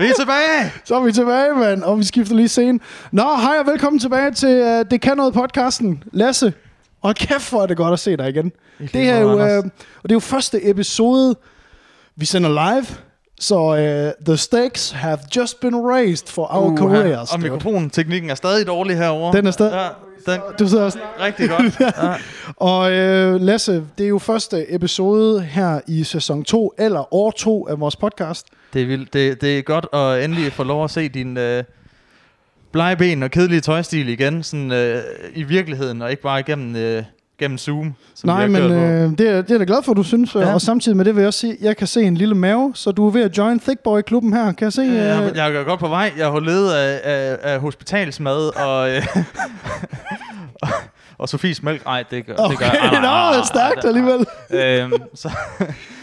Vi er tilbage! Så er vi tilbage, mand, og vi skifter lige scene. Nå, hej og velkommen tilbage til uh, Det Kan Noget podcasten. Lasse, og kæft for er det godt at se dig igen. Det her er jo, uh, og det er jo første episode, vi sender live. Så uh, the stakes have just been raised for our Uh, careers. og mikrofonteknikken er stadig dårlig herovre. Den er stadig- Ja, den, Du sidder også. rigtig godt. Ja. Og øh, Lasse, det er jo første episode her i sæson 2, eller år 2 af vores podcast. Det er vildt. Det, det er godt at endelig få lov at se din øh, blege ben og kedelige tøjstil igen, sådan øh, i virkeligheden, og ikke bare igennem, øh, gennem Zoom. Som Nej, men øh, det, er, det er jeg da glad for, du synes. Ja. Ja. Og samtidig med det vil jeg også sige, at jeg kan se en lille mave, så du er ved at join Thick Boy-klubben her. Kan jeg se? Jeg, Øh, jeg er godt på vej. Jeg har ledet af, af, af hospitalsmad og... Øh, og, og Sofies mælk. Nej, det gør, det gør Okay, nå, stærkt alligevel. Øhm, så,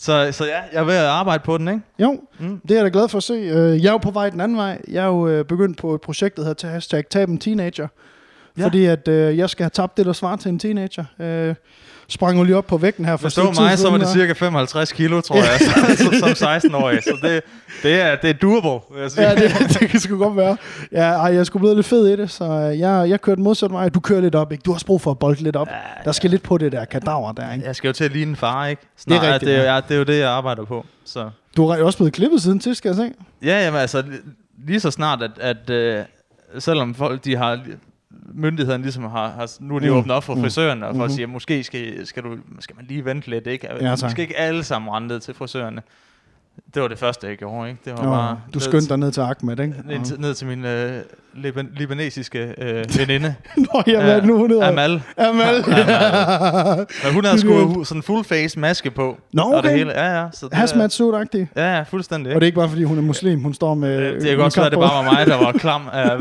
så, så ja, jeg er ved at arbejde på den, ikke? Jo, Mm. det er jeg da glad for at se. Øh, Jeg er jo på vej den anden vej. Jeg er jo øh, begyndt på et projekt, der hedder hashtag Tab en Teenager. Ja. Fordi at øh, jeg skal have tabt det, der svarer til en teenager. Øh, sprang jo lige op på vægten her for det tid mig, så var det cirka 55 kilo, tror jeg, så, så, som 16-årig. Så det, det, er, det er doable, vil. Ja, det, det kan sgu godt være. Ja, ej, jeg skulle blive lidt fed i det, så øh, jeg, jeg kørte modsat vej. Du kører lidt op, ikke? Du har også brug for at bolde lidt op. Ja, Der skal lidt på det der kadaver der, ikke? Jeg skal jo til at ligne en far, ikke? Snart, rigtigt, Det er, ja. ja. det er jo det, jeg arbejder på. Så. Du er jo også blevet klippet siden sidst, skal jeg se. Ja, jamen altså, li- lige så snart, at, at øh, selvom folk, de har, myndighederne ligesom har, har nu er de Mm. åbnet op for Mm. frisøren, og for Mhm. at sige, at måske skal, skal, du, skal man lige vente lidt, ikke? Ja, tak. Vi skal ikke alle sammen rende til frisørerne. Det var det første, jeg gjorde, ikke? Det var Nå, bare du skyndte dig ned til Ahmed, ikke? Ned, til- ned til min øh, liban, libanesiske øh, veninde, Nå, ja, hvad nu, hun hedder? Amal. Amal. Men hun havde sgu sådan en full face maske på. Nå, Og det okay. hele. Ja, ja. Så det, Hazmat suit-agtig. Ja, ja, fuldstændig. Og det er ikke bare, fordi hun er muslim. Hun står med... Øh, det kan godt være, at det bare var mig, der var klam af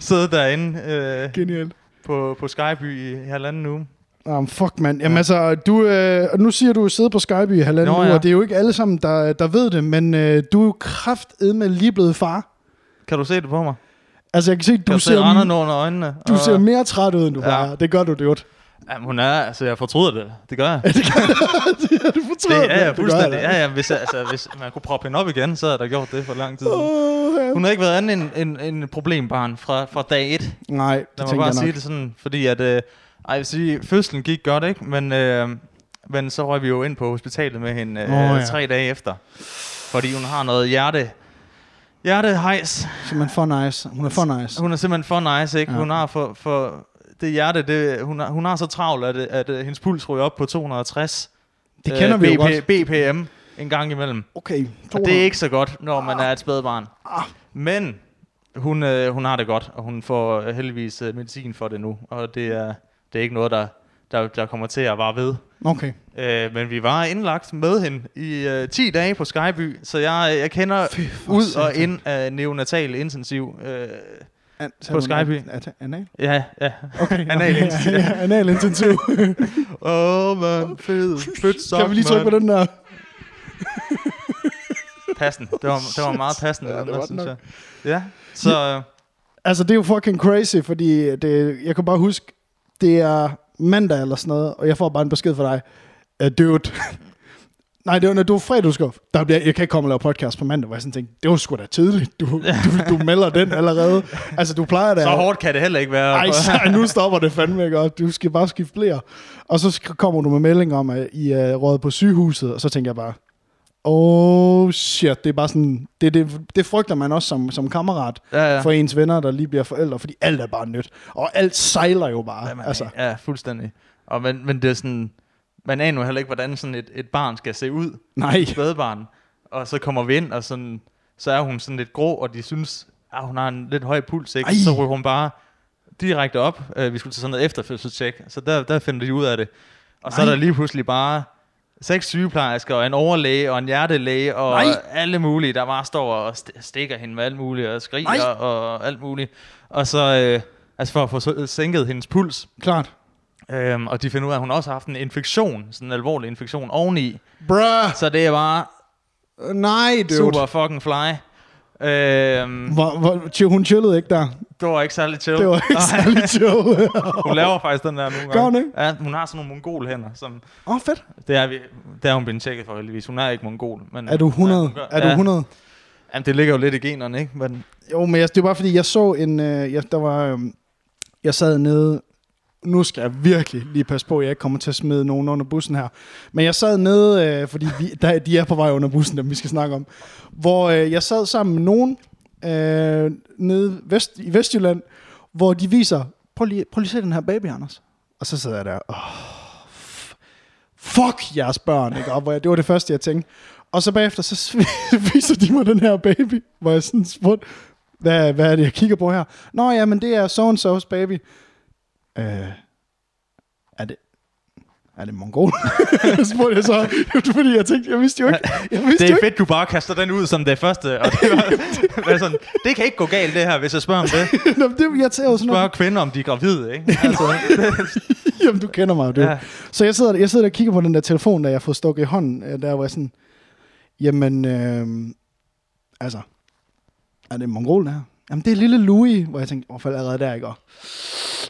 sidde derinde øh, Genialt. på, på Skyby i halvanden uge. Um, fuck, mand. Jamen altså, du, øh, nu siger du, at sidde på Skype i halvanden Nå, uge, ja. og det er jo ikke alle sammen, der, der ved det, men øh, du er jo kraftedme lige blevet far. Kan du se det på mig? Altså, jeg kan se, Kan du se ser, randerne under øjnene? du Og- ser mere træt ud, end du Ja. var. Det gør du, det godt. Jamen, hun er, altså, jeg fortryder det. Det gør jeg. det er du fortryder Det, ja, ja, det gør fuldstændig. jeg da. Ja, ja, hvis, jeg- altså, hvis man kunne proppe hende op igen, så havde jeg da gjort det for lang tid ja. Hun har ikke været andet end en, en, en problembarn fra, fra dag et. Nej, det Lad mig bare jeg nok. sige det sådan, fordi at, øh, ej, jeg vil sige, fødslen gik godt, ikke? Men, øh, men så røg vi jo ind på hospitalet med hende øh, Åh, ja. tre dage efter. Fordi hun har noget hjerte, hjertehejs. Simpelthen for nice. Hun er for nice. Hun er simpelthen for nice, ikke? Ja. Hun har for, for det hjerte, det, hun, har, hun har så travlt, at, at, at hendes puls ryger op på 260 Det kender vi jo godt. BPM en gang imellem. Okay. Og det er ikke så godt, når man er et spædbarn. Ah. Men hun, øh, hun har det godt, og hun får øh, heldigvis øh, medicin for det nu. Og det er, det er ikke noget, der, der, der kommer til at vare ved. Okay. Øh, men vi var indlagt med hende i øh, 10 dage på Skyby, så jeg, jeg kender Fy ud og ind af neonatal intensiv. Øh, An- På Skype. an- an- Anal? ja, ja. Okay. Anal intensiv. ja, anal intensiv. Åh, oh, man, fed, fedt sok, kan vi lige trykke på den der? Passende. Det var, det var meget passende, Ja, ja, den der, synes nok. jeg. Ja, så... Øh, Altså, det er jo fucking crazy, fordi det, jeg kan bare huske, det er mandag eller sådan noget, og jeg får bare en besked fra dig. Uh, dude. Nej, det var, når du var fredagsskov. Der bliver, jeg kan ikke komme og lave podcast på mandag, hvor jeg sådan tænkte, det var sgu da tidligt. Du, du, du melder den allerede. Altså, du plejer da... så hårdt kan det heller ikke være. Ej, så, nu stopper det fandme ikke op. Du skal bare skifte blære. Og så kommer du med melding om, at I er rådet på sygehuset, og så tænker jeg bare, oh shit, det er bare sådan, det, det, det frygter man også som, som kammerat ja, ja. for ens venner, der lige bliver forældre, fordi alt er bare nyt. Og alt sejler jo bare. Jamen, altså, Ja, fuldstændig. Og men, men det er sådan... Man aner jo heller ikke, hvordan sådan et, et barn skal se ud. nej. Et spædbarn. Og så kommer vi ind, og sådan, så er hun sådan lidt grå, og de synes, at hun har en lidt høj puls, ikke? Ej. Så ryger hun bare direkte op. Uh, vi skulle til sådan noget efterfødselstjek, så der, der finder de ud af det. Og så Nej. er der lige pludselig bare seks sygeplejersker, og en overlæge, og en hjertelæge, og Nej. alle mulige, der bare står og st- stikker hende med alt muligt, og skriger Nej. og alt muligt. Og så, øh, altså for at få sænket hendes puls, Klart. Øhm, og de finder ud af, at hun også har haft en infektion, sådan en alvorlig infektion oveni. Bruh. Så det er bare Nej, dude. super fucking fly. Øhm, Hvor, hvor, hun chillede ikke der. det var ikke særlig chill. Det var ikke særlig chill. hun laver faktisk den der nogle Gør hun gange. ikke? Ja, hun har sådan nogle mongolhænder, som... Åh, oh, fedt. Det er, vi, det er hun blevet tjekket for heldigvis. Hun er ikke mongol. Men, Er du 100? Ja, gør- er du ja. 100? Jamen, det ligger jo lidt i generne, ikke? Men, Jo, men jeg, det var bare fordi, jeg så en... Øh, jeg, der var... Øh, jeg sad nede... Nu skal jeg virkelig lige passe på, at jeg ikke kommer til at smide nogen under bussen her. Men jeg sad nede, øh, fordi vi, der, de er på vej under bussen, dem vi skal snakke om. Hvor øh, jeg sad sammen med nogen øh, nede vest, i Vestjylland, hvor de viser, prøv lige, prøv lige at se den her baby, Anders. Og så sidder jeg der, oh, fuck jeres børn, ikke? Og hvor jeg, det var det første, jeg tænkte. Og så bagefter, så viser de mig den her baby, hvor jeg sådan spurgte, hvad, hvad er det, jeg kigger på her? Nå ja, men det er so and so's baby. Øh, er det, er det mongol? spurgte jeg så, fordi jeg tænkte, jeg vidste jo ikke. Jeg vidste det jo er ikke. fedt, du bare kaster den ud som det første. Og det, var, var sådan, det kan ikke gå galt, det her, hvis jeg spørger om det. Nå, det jeg tager jo sådan. Spørger kvinder, om de er gravide, ikke? Altså, Jamen, du kender mig jo, det. Ja. Så jeg sidder, jeg sidder der og kigger på den der telefon, der jeg fået stukket i hånden, øh, der var jeg sådan, jamen, øh, altså, er det mongol der? Jamen, det er lille Louis, hvor jeg tænkte, hvorfor allerede der, ikke? Og,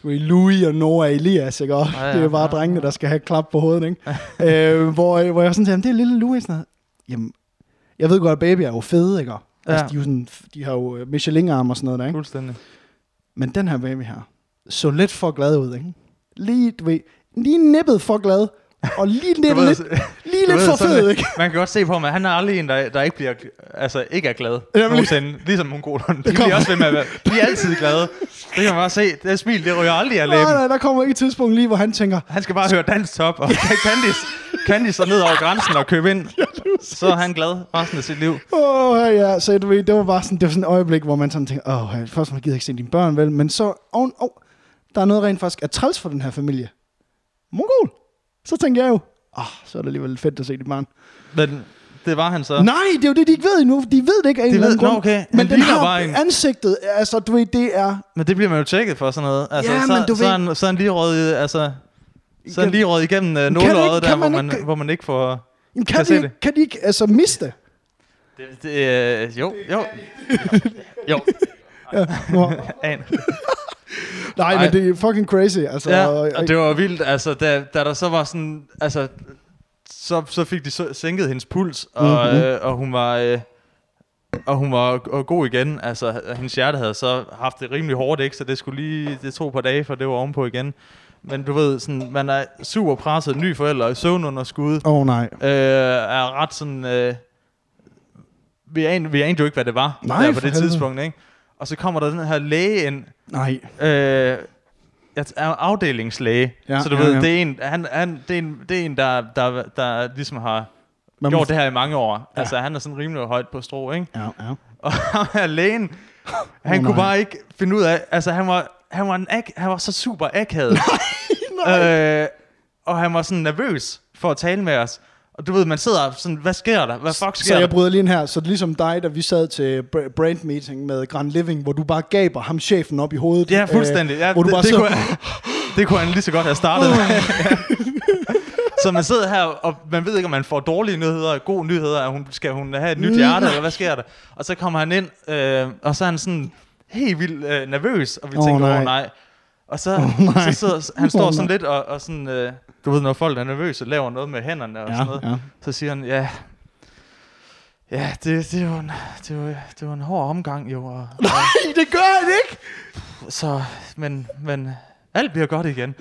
Louis og Noah Elias, ikke? Og Ja, ja, det er bare ja, drengene, der skal have klap på hovedet, ikke? øh, hvor, hvor jeg sådan tænkte, det er lille Louis, sådan noget. Jamen, jeg ved godt, at baby er jo fede, ikke? Ja. Altså, Ja. de, er jo sådan, de har jo øh, Michelin-arm og sådan noget der, ikke? fuldstændig. Men den her baby her, så lidt for glad ud, ikke? Lige, du ved, lige nippet for glad, og lige lidt, ved, lidt, lige lidt ved, for fed, ikke? Man kan godt se på ham, at han er aldrig en, der, der ikke, bliver, altså, ikke er glad. Jamen, Nogensinde. Ligesom mongolerne. De bliver også ved med at være. De er altid glade. Det kan man bare se. Det smil, det ryger aldrig af Nej, læben. nej, der kommer ikke et tidspunkt lige, hvor han tænker, Han skal bare høre dansk top, og Candice, Candice ned over grænsen og købe ind. Så er han glad resten af sit liv. åh, oh, ja, så du ved, det var bare sådan, det var sådan et øjeblik, hvor man sådan tænker, åh, oh, først man gider ikke se dine børn, vel? Men så, åh, oh, oh, der er noget rent faktisk er træls for den her familie. Mongol. Så tænker jeg jo, ah, så er det alligevel fedt at se dit barn. Men det var han så. Nej, det er jo det, de ikke ved endnu. De ved det ikke af en De eller ved- anden grund. nå, okay. Han Men den ligner har bare en- ansigtet, altså du ved, det er... Men det bliver man jo tjekket for sådan noget. Altså, Ja, så, men du så, ved- han, så han lige røget, altså, så han lige røget igennem ikke- nåleøjet der, kan hvor man man, ikke- hvor man ikke får... Jamen, Kan kan, de, det? kan de ikke altså, miste? Det, det, øh, jo, jo. jo. Ja, nå. Nej, Ej. men det er fucking crazy. Altså, Ja, og, og det var vildt, altså, da, da der så var sådan, altså, så, så fik de så sænket hendes puls, og, Mhm. øh, og hun var, øh, og hun var og god igen, altså, hendes hjerte havde så haft det rimelig hårdt, ikke, så det skulle lige, det tog et par dage, for det var ovenpå igen. Men du ved, sådan, man er super presset, ny forælder, i søvnunderskud, Åh oh, nej. øh, er ret sådan, øh, vi, anede, vi anede jo ikke, hvad det var, Nej, der på det helvede. tidspunkt, ikke? Og så kommer der den her læge ind, Nej. Øh, jeg er afdelingslæge, Ja, så du ja, ved, ja. det er en, han, han, det er en, det er en der, der, der ligesom har Man gjort det her i mange år. Ja. Altså, han er sådan rimelig højt på strå, ikke? Ja, ja. Og ham her lægen, han Åh, kunne nej. bare ikke finde ud af, altså han var, han var, en ak, han var så super akavet. nej. øh, og han var sådan nervøs for at tale med os. Og du ved, man sidder sådan, hvad sker der? Hvad fuck Så sker jeg der? bryder lige ind her. Så det er ligesom dig, da vi sad til br- brand meeting med Grand Living, hvor du bare gaber ham chefen op i hovedet. Ja, fuldstændig. Øh, Ja, hvor du det, bare det, sidder, kunne, han- det kunne han lige så godt have startet. Så man sidder her, og man ved ikke, om man får dårlige nyheder, gode nyheder, at hun, skal hun have et nyt hjerte, eller hvad sker der? Og så kommer han ind, øh, og så er han sådan helt vildt øh, nervøs, og vi tænker, åh nej. oh, nej. Og så, Åh, nej. så sidder, han står Åh, sådan nej. lidt og, og sådan, øh, du ved, når folk er nervøse, laver noget med hænderne og Ja, sådan noget. ja. Så siger han, ja, ja, det, det, var en, det, var, det var en hård omgang, jo. Og, og, Nej, det gør han ikke! så, men, men alt bliver godt igen.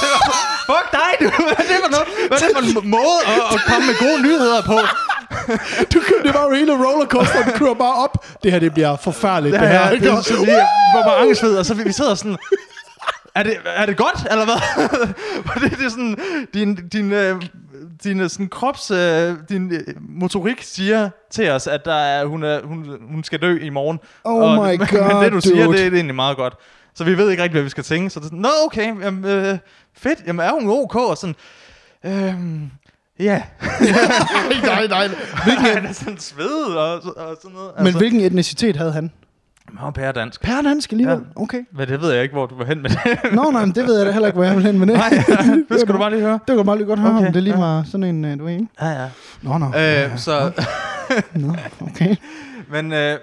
Fuck dig, du. Hvad er det for, noget? Hvad er det for en måde at, at komme med gode nyheder på? Du kører, det var jo hele rollercoaster, du kører bare op. Det her, det bliver forfærdeligt, det, Det her. ikke? det, vi var bare angstfed, og så vi, vi sidder sådan... Er det, er det godt, eller hvad? Det, det er sådan, din, din, øh, din øh, sådan krops, øh, din øh, motorik siger til os, at der er, hun, er, hun, hun skal dø i morgen. Oh og, my men, God, Men det, du siger, dude. det, det er egentlig meget godt. Så vi ved ikke rigtig, hvad vi skal tænke. Så det er sådan, nå okay, jamen, øh, fedt, jamen er hun ok? Og sådan, øhm, ja. nej, nej. Hvilken, han er sådan sved og, og sådan noget. Men hvilken etnicitet havde han? Var pæredansk. Pærdansk alligevel? Okay. Men det ved jeg ikke, hvor du var hen med det. Nå, nej, men det ved jeg da heller ikke, hvor jeg vil hen med det. Nej, det skal du bare lige høre. Det kunne du bare lige godt høre, Okay, om det lige ja. var sådan en, øh, du ved ikke? Ja, ja. Nå, nå. Øh, så, Nå, okay. men... Øh,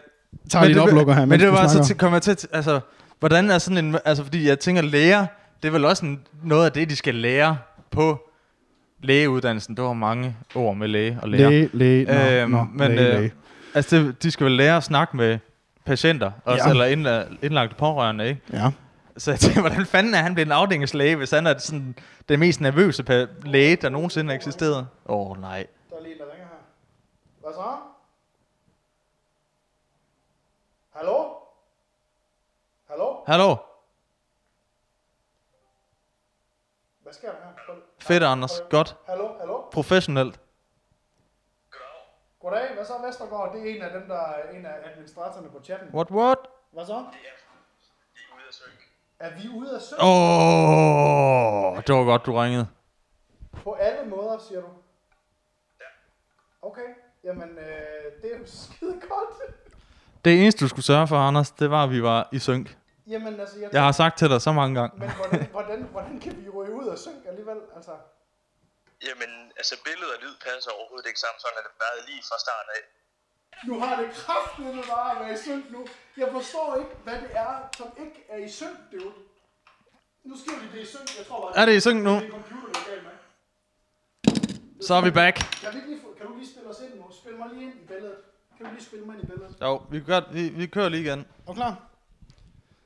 Tager lige en det- oplukker her, Men det var så snakker. til, kommer jeg til, altså, hvordan er sådan en, altså fordi jeg tænker læger, det er vel også en, noget af det, de skal lære på lægeuddannelsen. Det var mange ord med læge og læger. Læge, læge, nå, Øhm, nå, men, læge, øh, læge. Altså, det, de skal vel lære at snakke med patienter, også, Ja. eller indla- indlagte pårørende, ikke? Ja. Så jeg tænker, hvordan fanden er han blevet en afdelingslæge, hvis han er sådan, den mest nervøse pa- læge, der nogensinde har eksisteret? Åh, oh, nej. Der er lige en, der ringer her. Hvad så? Hallo? Hallo? Hallo? Hvad sker der her? Fedt, Anders. Godt. Hallo? Hallo? Professionelt. Goddag, hvad så Vestergaard? Det er en af dem, der er en af administratorerne på chatten. What, what? Hvad så? Er vi ude af søg? Åh, oh, det var godt, du ringede. På alle måder, siger du? Ja. Okay, jamen øh, det er jo skide godt. Det eneste, du skulle sørge for, Anders, det var, at vi var i synk. jamen altså, jeg, Jeg har sagt til dig så mange gange. Men hvordan, hvordan, hvordan kan vi ryge ud af synk alligevel? Altså, Jamen, altså billed og lyd passer overhovedet ikke sammen, sådan er det været lige fra start af. nu har det kraftedeme bare at være i synk nu. Jeg forstår ikke, hvad det er, som ikke er i synk, dude. Nu skriver vi det i synk. Jeg tror bare, Er det i synk nu? det er computer, der er galt med. Så er vi back. Kan, vi ikke lige, få- kan du lige spille os ind nu? Spil mig lige ind i billedet. Kan du lige spille mig ind i billedet? Jo, vi, gør, vi, vi kører lige igen. Er du klar?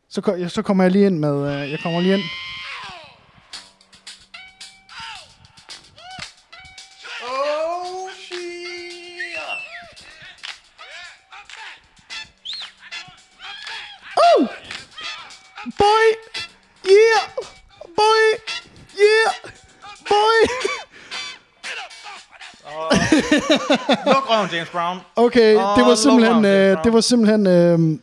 Så, så kommer jeg lige ind med... Øh, jeg kommer lige ind. James Brown. Okay, det var simpelthen, øh, Brown. det var simpelthen, øh,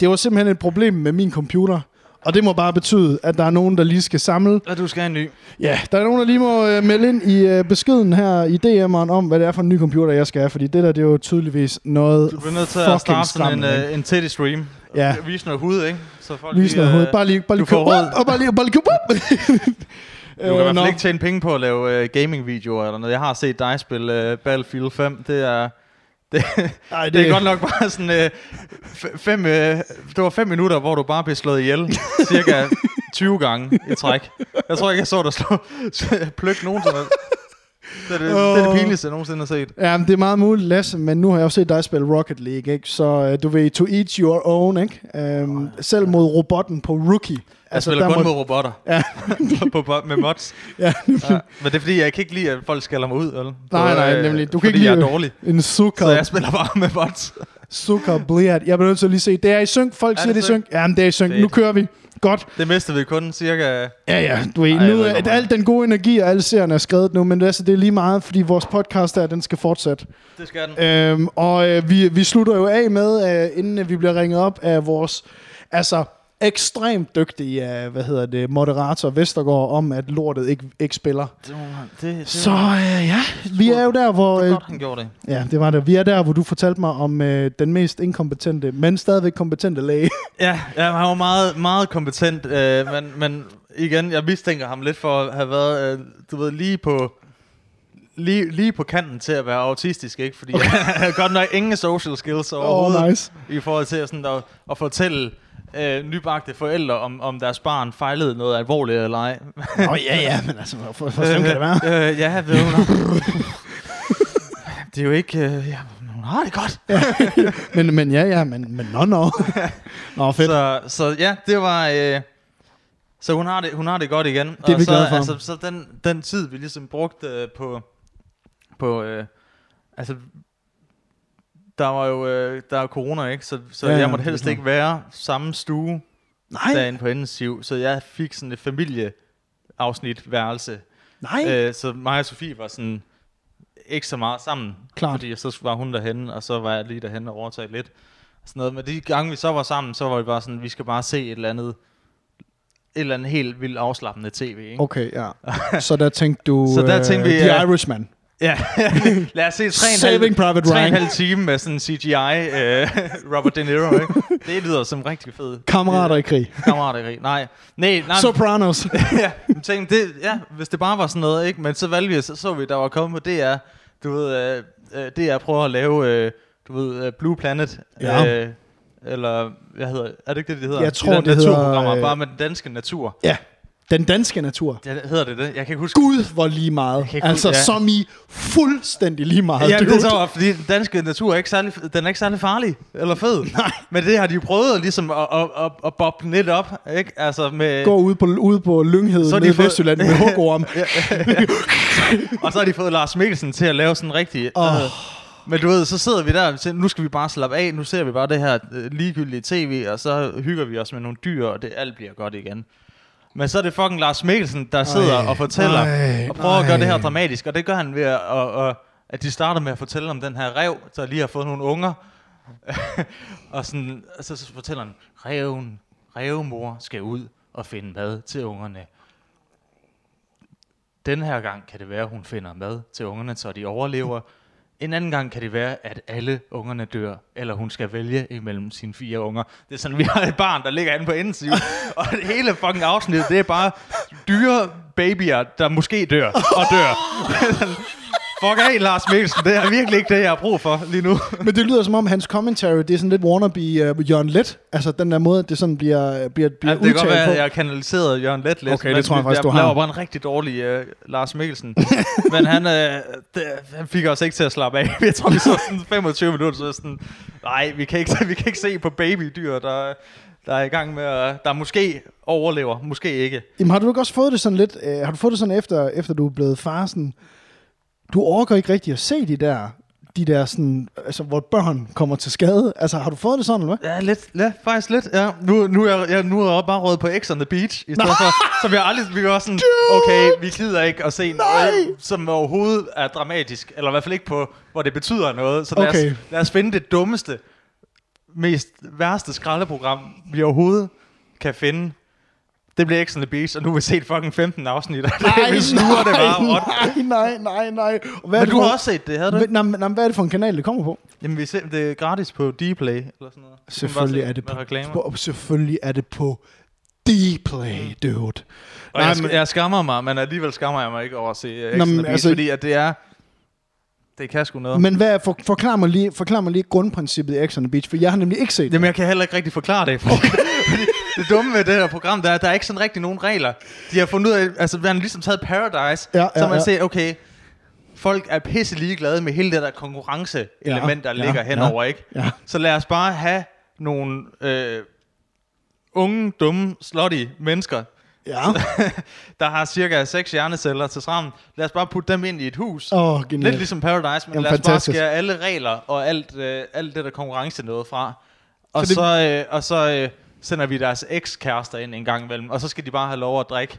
det var simpelthen et problem med min computer. Og det må bare betyde, at der er nogen, der lige skal samle. Og du skal have en ny. Ja, der er nogen, der lige må øh, melde ind i øh, beskeden her i DM'eren om, hvad det er for en ny computer, jeg skal have. Fordi det der, det er jo tydeligvis noget Du bliver nødt til at starte sådan en, uh, en titty stream. Ja. Vise noget hud, ikke? Så folk Vis noget øh, hoved. Bare lige, bare lige op, og bare lige, bare lige op. Du kan i hvert Øh, nå. fald ikke tjene penge på at lave uh, gaming-videoer eller noget. Jeg har set dig spille uh, Battlefield 5. Det er... Det, Ej, det, det er godt nok bare sådan øh, fem, øh, det var fem minutter, hvor du bare blev slået ihjel cirka 20 gange i træk. Jeg tror ikke, jeg så dig slå pløk nogen som helst. Det er det, det, er det pinligste, jeg nogensinde har set. Ja, men det er meget muligt, Lasse, men nu har jeg også set dig spille Rocket League, ikke? Så øh, du ved, to each your own, ikke? Øhm, selv mod robotten på Rookie. Jeg spiller kun må- mod robotter Ja, på, på, med mods. ja, Ja, men det er fordi, jeg kan ikke lide, at folk skælder mig ud. Eller? Nej, nej, nemlig. Du kan ikke jeg er lide- dårlig. en sukker, Så jeg spiller bare med mods. sukker bliat. Jeg bliver nødt til at lige se, det er i synk. Folk Er siger, det er i synk. Ja, men det er i synk. Nu kører vi. Godt. Det mistede vi kun cirka... Ja, ja, du Ej, nu er ikke, at al den gode energi og alle seerne er skrevet nu, men det, altså, det er lige meget, fordi vores podcast der, den skal fortsætte. Det skal den. Øhm, og øh, vi, vi slutter jo af med, øh, inden vi bliver ringet op af vores, altså ekstremt dygtige, øh, hvad hedder det, moderator Vestergaard, om at lortet ikke, ikke spiller. Det, var- det, det, Så øh, ja, vi er jo der, hvor... det Øh, godt, han gjorde det. ja, det var det. Vi er der, hvor du fortalte mig om øh, den mest inkompetente, men stadigvæk kompetente læge. Ja, ja han var meget, meget kompetent, øh, men, men igen, jeg mistænker ham lidt for at have været, øh, du ved, lige på lige, lige på kanten til at være autistisk, ikke? Fordi okay. han har godt nok ingen social skills overhovedet oh, nice. i forhold til sådan at, at fortælle øh, nybagte forældre, om, om deres barn fejlede noget alvorligt eller ej. Nå ja, ja, men altså, hvor, hvor slemt kan det være? Øh, ja, ved hun. det er jo ikke... Øh, ja, hun har det godt. Men, men ja, ja, men, men nå, nå. Nå, fedt. Så, så ja, det var... Øh, så hun har, det, hun har det godt igen. er vi så, glade for. Altså, så den, den tid, vi ligesom brugte øh, på... på øh, altså, der var jo øh, der er corona, ikke? Så, så Ja, jeg måtte helst ikke være samme stue Nej, derinde på intensiv. Så jeg fik sådan et familieafsnit værelse. nej. Øh, så mig og Sofie var sådan ikke så meget sammen. Klart. Fordi så var hun derhenne, og så var jeg lige derhen og overtage lidt. Sådan noget. Men de gange vi så var sammen, så var vi bare sådan, vi skal bare se et eller andet, et eller andet helt vildt afslappende tv. Ikke? Okay, ja. Så der tænkte du Så der tænkte vi, The øh, Irishman. Ja, lad os se 3,5 Saving Private Ryan. 3,5 time med sådan CGI øh, Robert De Niro. Ikke? Det lyder som rigtig fed. Kammerater i krig. Kammerater Nej, nej, nej. Sopranos. ja, men tænk, det, ja, hvis det bare var sådan noget, ikke? Men så valgte vi, så så vi, der var kommet på DR, du ved, øh, øh, DR prøver at lave, øh, du ved, øh, Blue Planet, Ja. øh, eller, hvad hedder, er det ikke det, det hedder? Jeg De tror, der det hedder, naturprogrammer, øh, bare med den danske natur. ja. Den danske natur. Ja, hedder det det? Jeg kan ikke huske. Gud, hvor lige meget. ikke Altså, ja. som i fuldstændig lige meget. Ja, det er så, fordi den danske natur er ikke særlig, den er ikke særlig farlig eller fed. Nej. Men det har de prøvet ligesom at, at, at, at boble lidt op, ikke? Altså med... Gå ud på, ude på Lynghed Så de nede i fået- Vestjylland med hugorm. Og så har de fået Lars Mikkelsen til at lave sådan en rigtig... Åh. Øh, men du ved, så sidder vi der, så nu skal vi bare slappe af, nu ser vi bare det her øh, ligegyldige tv, og så hygger vi os med nogle dyr, og det alt bliver godt igen. Men så er det fucking Lars Mikkelsen, der sidder Ej, og fortæller, ej, og prøver at gøre det her ej. dramatisk, og det gør han ved at, at, de starter med at fortælle om den her rev, der lige har fået nogle unger, og sådan, og så, så fortæller han, reven, revmor skal ud og finde mad til ungerne. Den her gang kan det være, at hun finder mad til ungerne, så de overlever. En anden gang kan det være, at alle ungerne dør, eller hun skal vælge imellem sine fire unger. Det er sådan, vi har et barn, der ligger inde på intensiv, og det hele fucking afsnit, det er bare dyre babyer, der måske dør og dør. Fuck af, Lars Mikkelsen. Det er virkelig ikke det, jeg har brug for lige nu. Men det lyder som om, hans commentary, det er sådan lidt wannabe uh, Jørgen Let. Altså den der måde, det sådan bliver, bliver, bliver Ja, det kan godt udtalt være, på. at jeg har kanaliseret Jørgen Let lidt. Okay, det men tror jeg faktisk, du jeg har. laver bare en rigtig dårlig uh, Lars Mikkelsen. men han, uh, det, han fik os ikke til at slappe af. Jeg tror, vi så sådan 25 minutter, så sådan, nej, vi kan ikke, vi kan ikke se på babydyr, der, der er i gang med at, der måske overlever, måske ikke. Jamen har du ikke også fået det sådan lidt, øh, har du fået det sådan efter, efter du er blevet far, sådan, du orker ikke rigtig at se de der, de der sådan, altså hvor børn kommer til skade. Altså har du fået det sådan, eller hvad? Ja, lidt, ja, faktisk lidt. Ja. Nu, nu, er jeg, jeg, nu er jeg bare råd på X on the Beach, i stedet for, så vi har aldrig, vi var sådan, okay, vi gider ikke at se noget, som overhovedet er dramatisk, eller i hvert fald ikke på, hvor det betyder noget. Så lad, Okay. os, lad os finde det dummeste, mest værste skraldeprogram, vi overhovedet kan finde. Det bliver X on the Beach, og nu har vi set fucking 15 afsnit, det, vi sluger det bare nej, nej, nej, nej. Og hvad Men du for- har også set det, havde du ikke? nej, men- nej, men hvad er det for en kanal, det kommer på? Jamen, vi ser, det er gratis på Dplay, eller sådan noget. Selvfølgelig se er det på, på, selvfølgelig er det på Dplay, dude. Og Nej, jeg, men- jeg skammer mig, men alligevel skammer jeg mig ikke over at se Nå, X men on the Beach, altså- fordi at det er... Det kan sgu noget. Men, hvad for, forklar, mig lige, forklar mig lige grundprincippet i X on the Beach, for jeg har nemlig ikke set Jamen, jeg kan heller ikke rigtig forklare det. Fordi det dumme ved det her program, der er, der er ikke sådan rigtig nogen regler. De har fundet ud af, altså man har ligesom taget Paradise, Ja, så ja, man ja. ser, okay, folk er pisse ligeglade med hele det der konkurrence-element, der Ja, ligger ja, henover, ikke? Ja. Så lad os bare have nogle øh, unge, dumme, slutty mennesker, Ja. der har cirka seks hjerneceller til sammen. Lad os bare putte dem ind i et hus. Oh, Lidt ligesom Paradise, men Jamen, lad os bare fantastisk. skære alle regler og alt, øh, alt det der konkurrence noget fra. Og Så så, det- så, øh, og så øh, sender vi deres ekskærester ind en gang imellem, og så skal de bare have lov at drikke.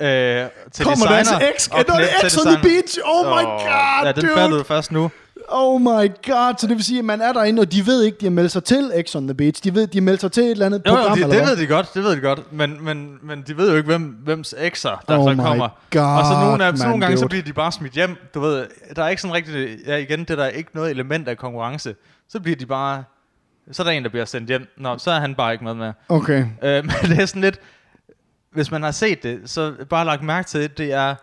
øh, øh, til Kommer designer deres og Er det X on the. Beach? Oh my god, Ja, den dude. fattede først nu. Oh my god, så det vil sige, at man er derinde, og de ved ikke, de har meldt sig til X on the Beach. De ved, de har meldt sig til et eller andet Jo, jo, program, de, eller det hvad? ved de godt, det ved de godt, men, men, men de ved jo ikke, hvem, hvems ekser, der Oh så kommer. God, og så nogle, af, så man, nogle gange, så dude. bliver de bare smidt hjem. Du ved, der er ikke sådan rigtig, ja igen, det der er ikke noget element af konkurrence. Så bliver de bare, så er der en, der bliver sendt hjem. Nå, så er han bare ikke med med. Okay. Øh, men det er sådan lidt, hvis man har set det, så bare lagt mærke til, det er,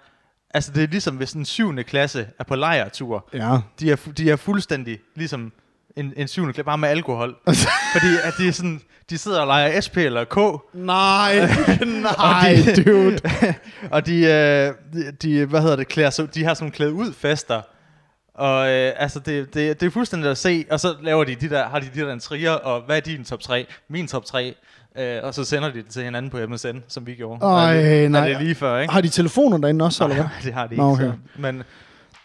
altså det er ligesom hvis en syvende klasse er på lejretur. Ja. De er, fu- de er fuldstændig ligesom en, en syvende klasse, bare med alkohol. Fordi at de, er sådan, de sidder og leger SP eller K, Nej, nej, Og de- dude. og de, øh, de, de, hvad hedder det, klæder, sig- de har sådan klæde ud fester. Og øh, altså, det, det, det er fuldstændig at se, og så laver de de der, har de de der trier, og hvad er din top 3? Min top 3. Øh, og så sender de det til hinanden på MSN, som vi gjorde. Ej, Når det, nej. det er lige før, ikke? Har de telefoner derinde også, eller hvad? Nej, det har de Nå, ikke. okay. Så. Men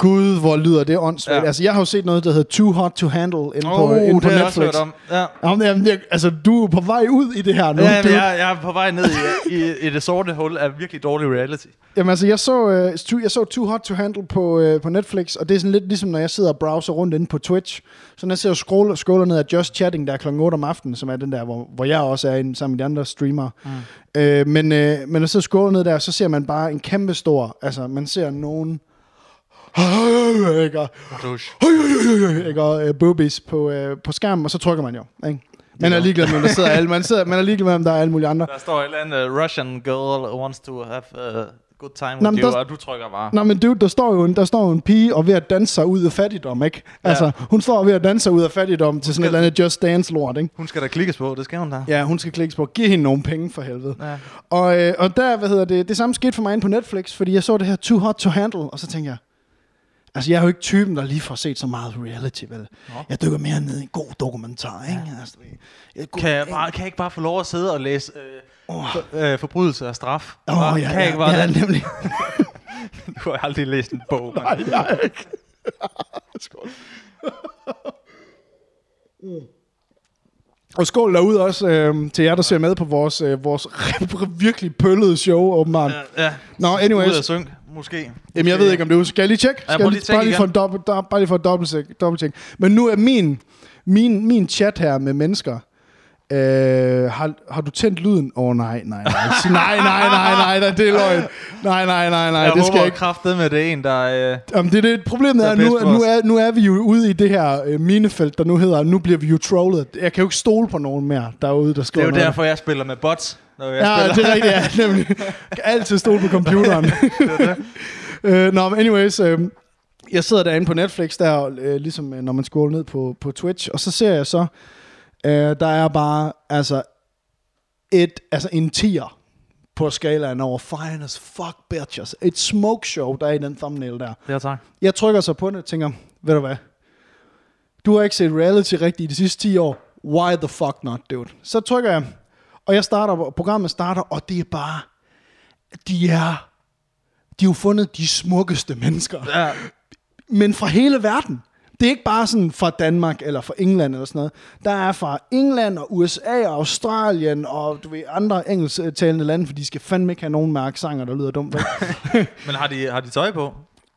Gud, hvor lyder det åndssvagt. Ja. Altså, jeg har jo set noget, der hedder Too Hot to Handle inde oh, på, inde på jeg også Netflix. hørt om. Ja. Jamen, jamen, jeg, altså, du er på vej ud i det her nu. Ja, jeg, jeg er på vej ned i, i, i det sorte hul af virkelig dårlig reality. Jamen altså, jeg så, øh, jeg så Too Hot to Handle på, øh, på Netflix, og det er sådan lidt ligesom, når jeg sidder og browser rundt inde på Twitch. Så når jeg sidder og scroller, scroller ned af Just Chatting, der er klokken 8 om aftenen, som er den der, hvor, hvor jeg også er inde sammen med de andre streamere. Mm. Øh, men, øh, men når jeg sidder og scroller ned der, så ser man bare en kæmpe stor, altså man ser nogen... Ikke? Ikke? Og øh, boobies på, øh, på skærmen, og så trykker man jo. Ikke? Man er ligeglad med, om der sidder alle, man, sidder, man er ligeglad med, om der er alle mulige andre. Der står et eller andet, uh, Russian girl wants to have uh, good time Nå, with men you, der- og du trykker bare. Nå, men dude, der står jo en, der står jo en pige og ved at danse sig ud af fattigdom, ikke? Ja. Altså, hun står ved at danse sig ud af fattigdom til sådan et eller andet Just Dance-lort, ikke? Hun skal da klikkes på, det skal hun da. Ja, hun skal klikkes på. Giv hende nogle penge for helvede. Ja. Og, øh, og der, hvad hedder det, det samme skete for mig inde på Netflix, fordi jeg så det her Too Hot to Handle, og så tænkte jeg, altså jeg er jo ikke typen, der lige får set så meget reality, vel? Nå. Jeg dykker mere ned i en god dokumentar, ikke? Altså, jeg, Kan jeg, bare, kan jeg ikke bare få lov at sidde og læse øh, for, øh, forbrydelse og straf? Bare- ja, kan ja, jeg ikke bare ja, det? nemlig. Du har aldrig læst en bog, man. Nej, jeg er ikke. Skål. Mm. Og skål derude også øh, til jer, der ser med på vores, øh, vores virkelig pøllede show, åbenbart. Ja, ja. Nå, Ud anyways. af synk, måske. Jamen, jeg ved ikke, om det er Skal jeg lige tjekke? Skal jeg lige bare, lige for en dobbelt, do- bare lige for et dobbelt, dobbelt Men nu er min, min, min chat her med mennesker. Øh, har, har du tændt lyden? Åh oh, nej, nej, nej. Nej, nej, nej, nej, nej, det er løgn. Nej, nej, nej, nej, jeg det skal jeg ikke. kraftet med det en, der... Øh, Jamen, det, er det, problemet Der er, nu, nu, er, nu er vi jo ude i det her øh, minefelt, der nu hedder, nu bliver vi jo trollet. Jeg kan jo ikke stole på nogen mere derude, der det er skriver jo derfor, jeg spiller med bots. Når jeg Ja, spiller. det er rigtigt, ja, nemlig. Jeg altid stole på computeren. øh, Nå, men anyways, øh, jeg sidder derinde på Netflix, der øh, ligesom øh, når man scroller ned på, på Twitch, og så ser jeg så, øh, der er bare, altså, et, altså en tier på skalaen over fine as fuck bitches. Et smoke show, der er i den thumbnail der. Ja, tak. Jeg trykker så på det og tænker, ved du hvad? Du har ikke set reality rigtigt i de sidste 10 år. Why the fuck not, dude? Så trykker jeg, og jeg starter, programmet starter, og det er bare, de er, de har jo fundet de smukkeste mennesker, Ja, men fra hele verden. Det er ikke bare sådan fra Danmark eller fra England eller sådan noget. Der er fra England og USA og Australien og du ved, andre engelsktalende lande, for de skal fandme ikke have nogen med der lyder dumt. men har de, har de tøj på?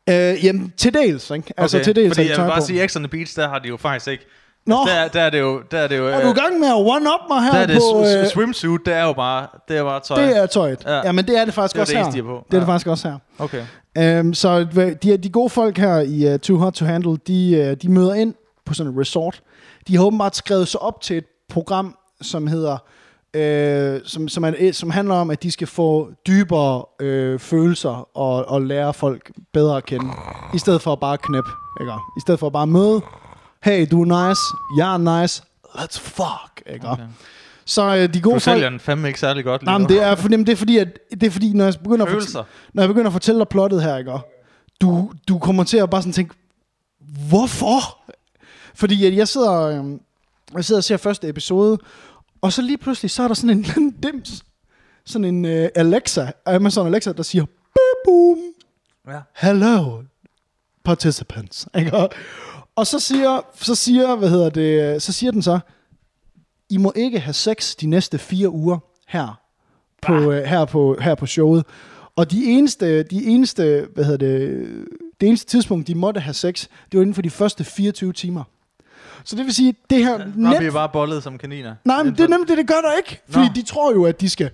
øh, jamen, til dels, ikke? Altså, Okay, til dels Fordi har de jeg vil bare på. sige, X on Beach, der har de jo faktisk ikke. Nå, Der, der er det jo... Der er det jo er du i øh, gang med at one-up mig her der er det på... Øh, swimsuit, det er jo bare, det er bare tøj. det er tøjet. Ja. Ja. men det er det faktisk Det også det her. Det er det faktisk også her. Okay. Um, så de, de gode folk her i uh, Too Hot to Handle, de, uh, de møder ind på sådan et resort. De har åbenbart skrevet sig op til et program, som hedder, uh, som, som, er, som handler om, at de skal få dybere uh, følelser og, og lære folk bedre at kende, i stedet for at bare knep, ikke? I stedet for at bare møde, hey, du er nice, jeg er nice, let's fuck, ikke? okay. Så uh, de Du gode folk... sælger den fandme ikke særlig godt lige Nej, men det er, for, jamen, det er fordi, at, det er fordi, når jeg begynder at, fortælle, når jeg begynder at fortælle dig plottet her, ikke? Du, du kommer til at bare sådan tænke, hvorfor? Fordi at jeg sidder, øhm, jeg sidder og ser første episode, og så lige pludselig, så er der sådan en lille dims, sådan en uh, Alexa, Amazon Alexa, der siger, boom, Ja. hello, participants, ikke? Og- Og så siger, så siger, hvad hedder det, så siger den så, I må ikke have sex de næste fire uger her på, øh, her på, her på showet. Og de eneste, de eneste, hvad hedder det, det eneste tidspunkt, de måtte have sex, det var inden for de første 24 timer. Så det vil sige, det her Der net... bliver bare bollet som kaniner. Nej, men det er nemlig det, det gør der ikke. Fordi Nå. de tror jo, at de skal...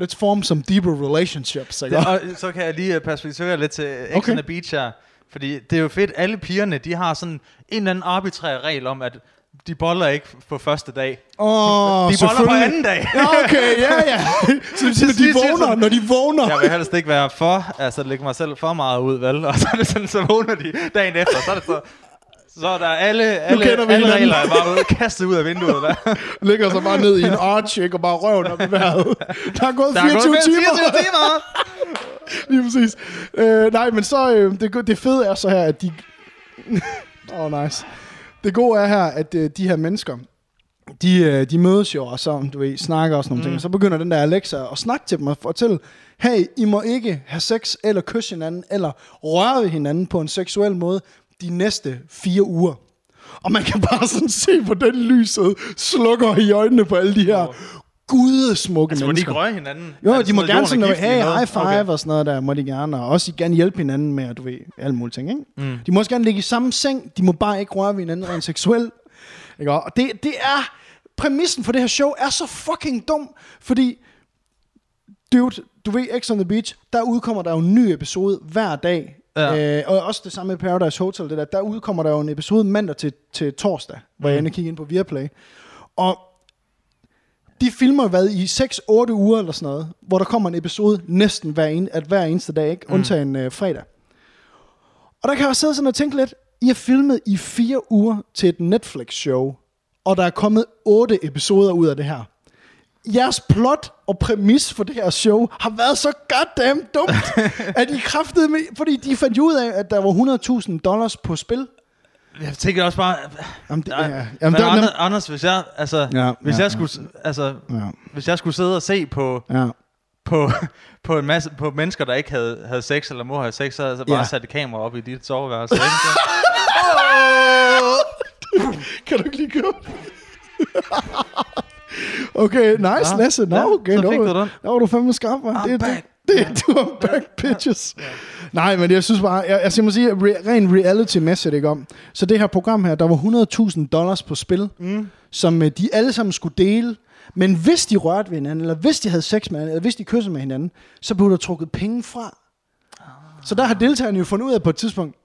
Let's form some deeper relationships, ikke? Det, og så kan jeg lige øh, perspektivere lidt til X Okay. okay. on the Beach her. Fordi det er jo fedt, alle pigerne, de har sådan en eller anden arbitrær regel om, at de boller ikke på første dag. Åh, de boller på anden dag. Ja, okay, ja, ja. Så, så de vågner, når de vågner. Jeg vil helst ikke være for, altså lægge mig selv for meget ud, vel? Og så er det sådan, så vågner de dagen efter, så er det så... Så er der alle, alle, alle hinanden. regler er bare ude, kastet ud af vinduet. Der, Ligger så bare ned i en arch, ikke? Og bare røven op i vejret. Der er gået der er 24 gået timer. 24 timer! Lige præcis. Øh, nej, men så, øh, det, det fede er så her, at de... Åh, oh, nice. Det gode er her, at øh, de her mennesker, de, øh, de mødes jo, og så, du ved, snakker og sådan nogle mm. ting. Og så begynder den der Alexa at snakke til dem og fortælle, hey, I må ikke have sex, eller kysse hinanden, eller røre ved hinanden på en seksuel måde de næste fire uger. Og man kan bare sådan se, på den lyset slukker i øjnene på alle de her gudesmukke Altså, må de mennesker. røre hinanden? Jo, det de må gerne sådan noget, hey, high five Okay. og sådan noget der, må de gerne. Og også gerne hjælpe hinanden med, du ved, alle mulige ting, ikke? Mm. De må også gerne ligge i samme seng, de må bare ikke røre ved hinanden rent seksuelt. Ikke? Og det, det er, præmissen for det her show er så fucking dum, fordi, dude, du ved, X on the Beach, der udkommer der jo en ny episode hver dag. Ja. Øh, og også det samme med Paradise Hotel, det der, der udkommer der jo en episode mandag til, til torsdag, hvor jeg inde og kigger ind på Viaplay. Og De filmer hvad i 6-8 uger eller sådan noget, hvor der kommer en episode næsten hver, en, at hver eneste dag, ikke? undtagen øh, fredag. Og der kan jeg sidde sådan og tænke lidt, I har filmet i fire uger til et Netflix-show, og der er kommet otte episoder ud af det her. Jeres plot og præmis for det her show har været så goddamn dumt, at I kræftede med, fordi de fandt ud af, at der var 100.000 dollars på spil. Jeg tænker også bare... Jamen, det, ja. Jamen, men der, Anders, Anders, hvis jeg, altså, Ja, hvis ja, jeg skulle, altså, ja, hvis jeg skulle sidde og se på, ja. på, på en masse, på mennesker, der ikke havde, havde sex, eller må have sex, så havde jeg så bare Ja. sat et kamera op i dit soveværelse. Så- Kan du ikke lige købe det? Okay, nice, Ja, Lasse. Nå, ja, okay, så nå, fik du den. Nå, var du fandme skarp, man. I'm Det, det, back. det, du er back, bitches. Nej, men jeg synes bare, jeg, jeg skal må sige, re, rent reality-mæssigt, ikke om. Så det her program her, der var 100.000 dollars på spil, mm. som øh, de alle sammen skulle dele. Men hvis de rørte ved hinanden, eller hvis de havde sex med hinanden, eller hvis de kyssede med hinanden, så blev der trukket penge fra. Så der har deltagerne jo fundet ud af på et tidspunkt,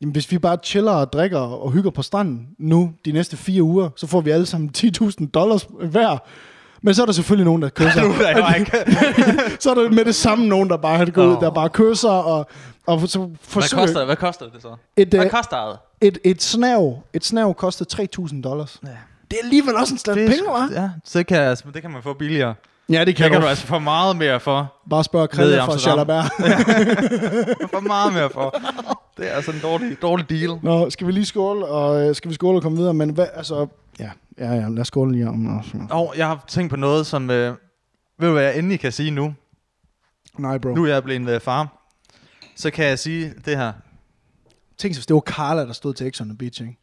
Jamen, hvis vi bare chiller og drikker og hygger på stranden nu de næste fire uger, så får vi alle sammen 10.000 dollars hver. Men så er der selvfølgelig nogen, der kysser. Nu er jeg ikke. så er der med det samme nogen, der bare har det gået ud, der bare kysser og, og så Hvad forsøger... koster, hvad koster det så? et, Hvad øh, koster det? et, et snav, et snav koster 3.000 dollars. Ja. Det er alligevel også en slat penge, hva'? Ja, så kan, det kan man få billigere. Ja, det Det kan, kan du. du altså få meget mere for. Bare i Krille fra. Chalabert. For meget mere for. Det er altså en dårlig, dårlig deal. Nå, skal vi lige skåle, og øh, skal vi skåle og komme videre? Men hvad, altså... Ja, ja, ja lad os skåle lige om. Og jeg har tænkt på noget, som... Øh, ved du, hvad jeg endelig kan sige nu? Nej, bro. Nu er jeg blevet øh, far. Så kan jeg sige det her. Tænk sig, hvis det var Carla, der stod til X on the Beach, ikke?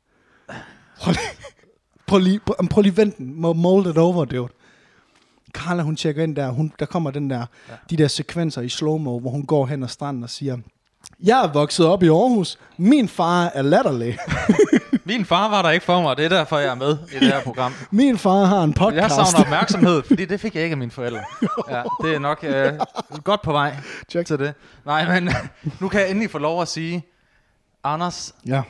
Prøv lige, prøv lige, prøv, lige vent den. Mo- Mold it over, dude. Carla, hun tjekker ind der. Hun, der kommer den der, ja. de der sekvenser i slow-mo, hvor hun går hen ad stranden og siger, jeg er vokset op i Aarhus. Min far er latterlig. Min far var der ikke for mig, det er derfor, jeg er med i det her program. Min far har en Jeg podcast. savner opmærksomhed, fordi det fik jeg ikke af mine forældre. Ja, det er nok øh, godt på vej Check. til det. Nej, men nu kan jeg endelig få lov at sige, Anders, Ja.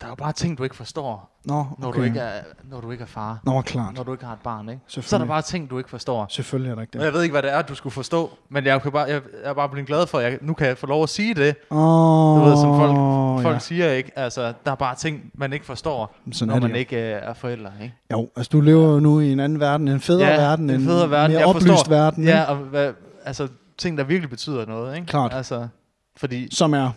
Der er jo bare ting, du ikke forstår, Nå, okay. når, du, ikke er, når du ikke er far. Nå, klart. Når du ikke har et barn, ikke? Så er der bare ting, du ikke forstår. Selvfølgelig er der ikke Og det. jeg ved ikke, hvad det er, du skulle forstå, men jeg, kan bare, jeg, jeg er bare blevet glad for, at jeg nu kan jeg få lov at sige det. Oh, Du ved, som folk, folk ja. siger, ikke? Altså, der er bare ting, man ikke forstår, Sådan når man jo. ikke øh, er forældre, ikke? Jo, altså du lever jo nu i en anden verden, en federe verden, en federe verden. mere jeg oplyst forstår, verden, Ja, ikke? og hvad, altså, ting, der virkelig betyder noget, ikke? Klart. Altså, fordi, som er.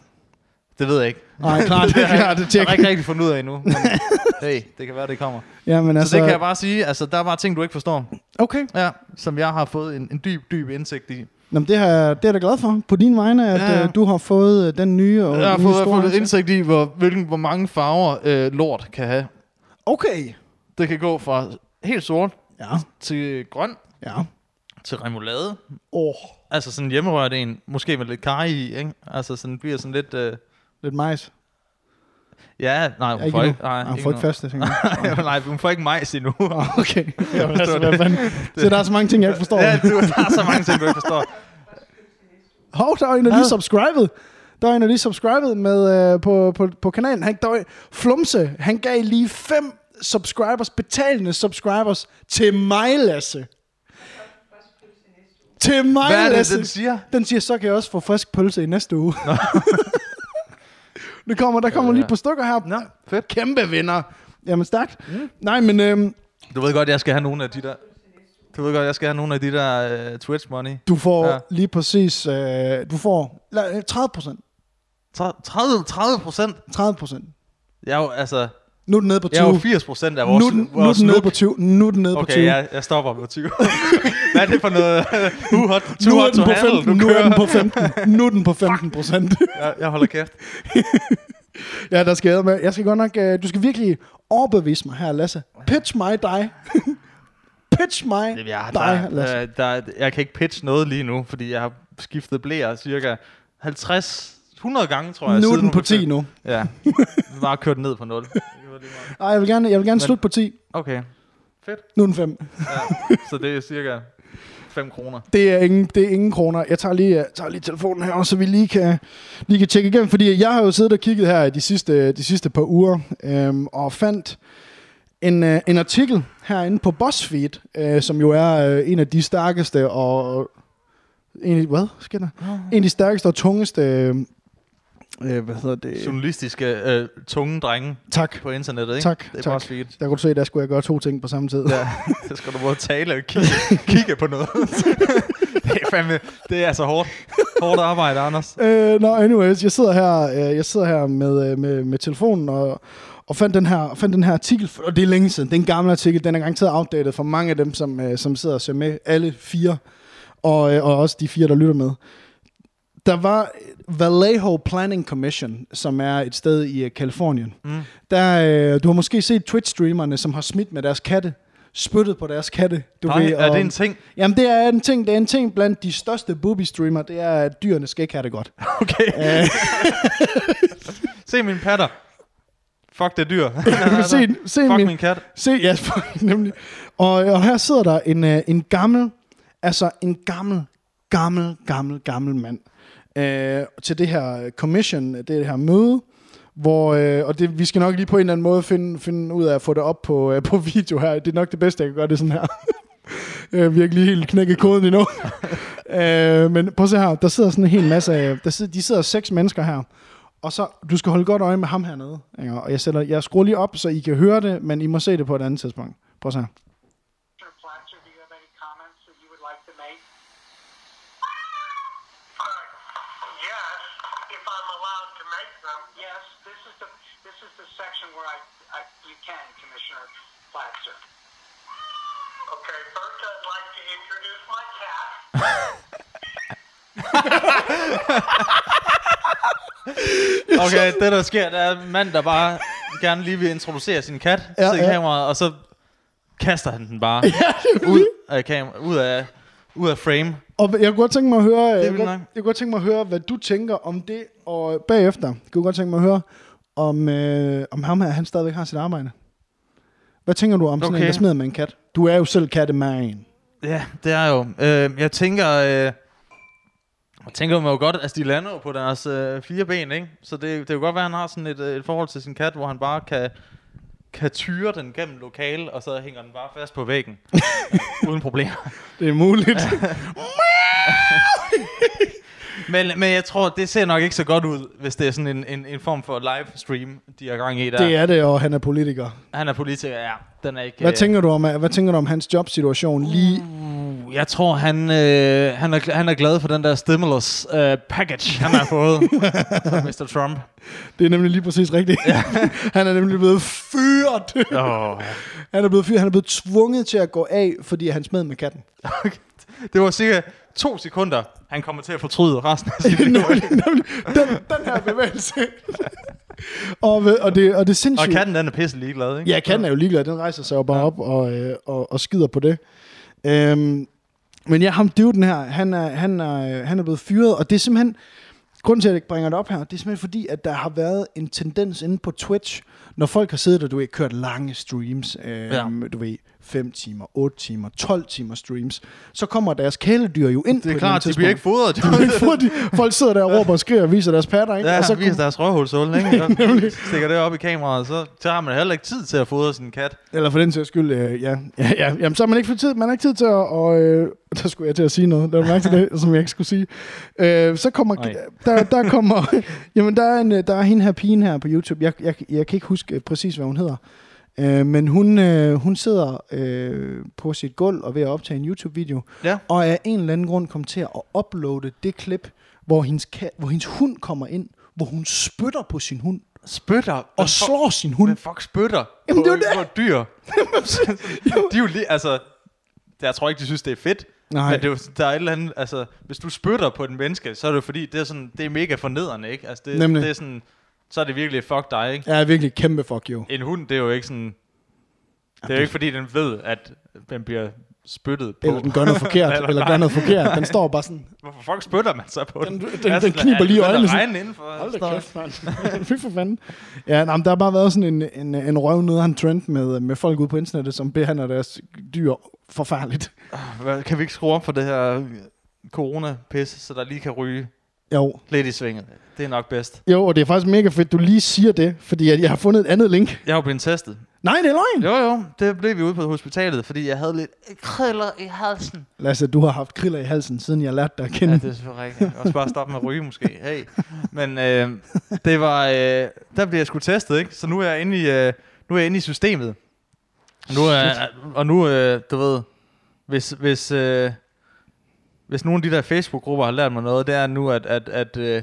Det ved jeg ikke. Nej, klart, det er har jeg- det Jeg tjek. har ikke rigtig fundet ud af endnu. Men, hey, det kan være, det kommer. Ja, men Altså, altså, så det kan jeg bare sige, altså, der er bare ting, du ikke forstår. okay. Ja, som jeg har fået en, en dyb, dyb indsigt i. Nå, det, her, det er jeg da glad for, på din vegne, at Ja, ja, ja. du har fået øh, den nye og Jeg har fået, jeg har store fået indsigt. i, hvor, hvilken, hvor mange farver øh, lort kan have. Okay. Det kan gå fra helt sort Ja, til grøn ja. til remoulade. Åh, Altså sådan hjemmerørt en, måske med lidt kaj i, ikke? Altså sådan bliver sådan lidt... Øh, lidt majs. ja, nej, hun Ja, får ikke. Nej, hun får ikke nu. fast det, tænker jeg. nej, hun får ikke majs endnu. Åh, okay. Ja, det altså, fanden? Så der er så mange ting, jeg ikke forstår. ja, du, der er så mange ting, du ikke forstår. Hov, der er en, der lige subscribet. Der er en, der lige subscribet med, øh, på, på, på kanalen. Han, der var, Flumse, han gav lige fem subscribers, betalende subscribers, til mig, Lasse. Til mig, Hvad er det, Lasse. den siger? Den siger, så kan jeg også få frisk pølse i næste uge. Det kommer, der kommer Ja, ja. lige på stykker her. Nå, fedt. Kæmpe vinder. Jamen, stærkt. Mm. Nej, men øhm, Du ved godt, jeg skal have nogle af de der... Du ved godt, jeg skal have nogle af de der uh, Twitch money. du får Ja. ja. lige præcis, øh, du får la- 30 procent. 30, 30 procent? 30 procent. Jeg er jo, altså... Nu er den nede på 20. Jeg er jo 80 procent af nu, vores, er den, nu er vores den nede på 20. Nu er den nede på Okay, 20. jeg, jeg stopper på 20. Hvad er det for noget? Too hot, too nu er hot den to på handle, 15. du Nu er kører. den på 15. Nu er den på 15 procent. jeg, jeg holder kæft. ja, der skal jeg med. Jeg skal godt nok... øh, Du skal virkelig overbevise mig her, Lasse. Pitch mig dig. Pitch mig Jamen, Jeg, dig, der, Lasse. der, der, jeg kan ikke pitche noget lige nu, fordi jeg har skiftet blære cirka 50, 100 gange, tror jeg. Nu er den på blev født. 10 nu. Ja, bare kørt ned på 0. Ej, jeg vil gerne, jeg vil gerne Men- slutte på 10. Okay, fedt. Nu er den 5. Ja. Så det er cirka 5 kroner. Det er ingen, det er ingen kroner. Jeg tager lige, jeg tager lige telefonen her, så vi lige kan, lige kan tjekke igennem. Fordi jeg har jo siddet og kigget her de sidste, de sidste par uger, øhm, og fandt en, øh, en artikel herinde på BuzzFeed, øh, som jo er øh, en af de stærkeste og... En af, hvad sker der? En af de stærkeste og tungeste... Øh, hvad hedder det? Journalistiske øh, tunge drenge Tak. på internettet, ikke? Tak, Det er tak. bare. Der kunne du se, der skulle jeg gøre to ting på samme tid. Ja, så skal du både tale og kigge, kigge på noget. det er fandme, det er altså hårdt. Hårdt arbejde, Anders. Øh, Nå, anyways, jeg sidder her, øh, jeg sidder her med, øh, med, med telefonen og, og fandt, den her, fandt den her artikel, og det er længe siden. Det er en gammel artikel, den er garanteret outdated for mange af dem, som, øh, som sidder og ser med, alle fire, og, øh, og også de fire, der lytter med. Der var Vallejo Planning Commission, som er et sted i Kalifornien. Mm. Der, øh, du har måske set Twitch-streamerne, som har smidt med deres katte, spyttet på deres katte. Du Nej, er og- det en ting? Jamen, det er en ting, det er en ting blandt de største booby-streamer, det er, at dyrene skal ikke have det godt. Okay. Øh, Se min patter. Fuck det dyr. se, se, Fuck min, min kat. se, ja, fuck, nemlig. Og, og her sidder der en, øh, en gammel, altså en gammel, gammel, gammel, gammel mand øh, til det her commission, det her møde, hvor, øh, og det, vi skal nok lige på en eller anden måde finde, finde ud af at få det op på, øh, på video her. Det er nok det bedste, jeg kan gøre det sådan her. øh, vi har ikke lige helt knækket koden endnu. øh, men prøv at se her, der sidder sådan en hel masse af, der sidder, de sidder seks mennesker her, og så, du skal holde godt øje med ham hernede. Ikke? Og jeg, sætter, jeg skruer lige op, så I kan høre det, men I må se det på et andet tidspunkt. Prøv at se her. Okay, det der sker, der er en mand, der bare gerne lige vil introducere sin kat Ja, ja, til ja. kameraet, og så kaster han den bare ud af kamera, ud af, ud af frame. Og jeg kunne godt tænke mig at høre, jeg, vildt kunne godt, jeg kunne godt tænke mig at høre, hvad du tænker om det, og bagefter kunne jeg godt tænke mig at høre, om, øh, om ham her, han stadigvæk har sit arbejde. Hvad tænker du om sådan Okay. en, der smider med en kat? Du er jo selv kattemand. Ja, det er jo. Øh, jeg tænker, øh, jeg tænker man jo godt, altså de lander på deres øh, fire ben, ikke? Så det, det kan jo godt være, at han har sådan et, øh, et forhold til sin kat, hvor han bare kan, kan tyre den gennem lokale, og så hænger den bare fast på væggen. uden problemer. Det er muligt. Men, men jeg tror, det ser nok ikke så godt ud, hvis det er sådan en, en, en form for livestream, de har gang i der. det er det, og han er politiker. Han er politiker, ja. Den er ikke... Hvad øh, tænker du om, hvad tænker du om hans jobsituation lige? Uh, jeg tror, han, øh, han, er, han er glad for den der stimulus øh, package, han har fået fra Mr. Trump. Det er nemlig lige præcis rigtigt. han er nemlig blevet fyret. Oh. han er blevet fyret. Han er blevet tvunget til at gå af, fordi han smed med katten. Det var cirka to sekunder, han kommer til at fortryde resten af sit liv. nemlig, nemlig, den, den her bevægelse. og, og, det, og det er Og sindssygt. katten, den er pisse ligeglad, ikke? Ja, katten er jo ligeglad. Den rejser sig jo bare ja. op og, øh, og, og skider på det. Øhm, men ja, ham duden her, han er, han, er, han er blevet fyret, og det er simpelthen... Grunden til, at jeg bringer det op her, det er simpelthen fordi, at der har været en tendens inde på Twitch, når folk har siddet og du ved, kørt lange streams, øh, ja. du ved, 5 timer, 8 timer, 12 timer streams, så kommer deres kæledyr jo ind Det er på klart, de bliver ikke fodret. De bliver ikke fodret. Folk sidder der og råber og skriger og viser deres patter, ikke? Ja, og så så viser deres røvhulshul, ikke? Og stikker det op i kameraet, så, så har man heller ikke tid til at fodre sin kat. Eller for den sags skyld, øh, ja, ja, ja. Jamen, så har man ikke, for tid, man har ikke tid til at... Og, øh, der skulle jeg til at sige noget. Der var mærke til det, som jeg ikke skulle sige. Øh, så kommer... Der, der kommer... jamen, der er, en, øh, der er hende her pigen her på YouTube. Jeg, jeg, jeg kan ikke huske præcis, hvad hun hedder. Øh, men hun, øh, hun sidder øh, på sit gulv og ved at optage en YouTube-video. Ja. Og af en eller anden grund kom til at uploade det klip, hvor hendes, hvor hendes hund kommer ind, hvor hun spytter på sin hund. Spytter. Og slår sin hund. Hvem fuck spytter Jamen, på, det er jo det. på dyr? de er jo lige, altså... Jeg tror ikke, de synes, det er fedt. Nej. Men det er jo, der er et eller andet, altså, hvis du spytter på et menneske, så er det jo fordi, det er sådan, det er mega fornedrende, ikke? Altså, det, Nemlig. det er sådan, så er det virkelig fuck dig, ikke? Er virkelig kæmpe fuck you. En hund, det er jo ikke sådan, det er jo ikke fordi, den ved, at den bliver spyttet på. Eller den gør noget forkert, eller, eller gør noget forkert. Den står bare sådan, Hvorfor fuck spytter man så på Den- den? den- Altså, den kniber er- lige øjnene, sådan- indenfor. hold da kæft, mand. Fy for fanden. Ja, nej, men der har bare været sådan en, en, en røv nede af en trend med, med folk ude på internettet, som behandler deres dyr forfærdeligt. Kan vi ikke skrue op for det her corona-pis, så der lige kan ryge Jo. lidt i svinget. Det er nok bedst. Jo, og det er faktisk mega fedt, du lige siger det, fordi at jeg har fundet et andet link. Jeg har blevet testet. Nej, det er løgn. Jo, jo. Det blev vi ude på hospitalet, fordi jeg havde lidt kriller i halsen. Lasse, du har haft kriller i halsen, siden jeg lærte dig at kende. Ja, det er selvfølgelig rigtigt. Også bare stoppe med at ryge, måske. Hey. Men øh, det var... Øh, der blev jeg sgu testet, ikke? Så nu er jeg inde i, øh, nu er jeg inde i systemet. Nu er, og nu, øh, du ved... Hvis, hvis, øh, hvis nogle af de der Facebook-grupper har lært mig noget, det er nu, at, at, at øh,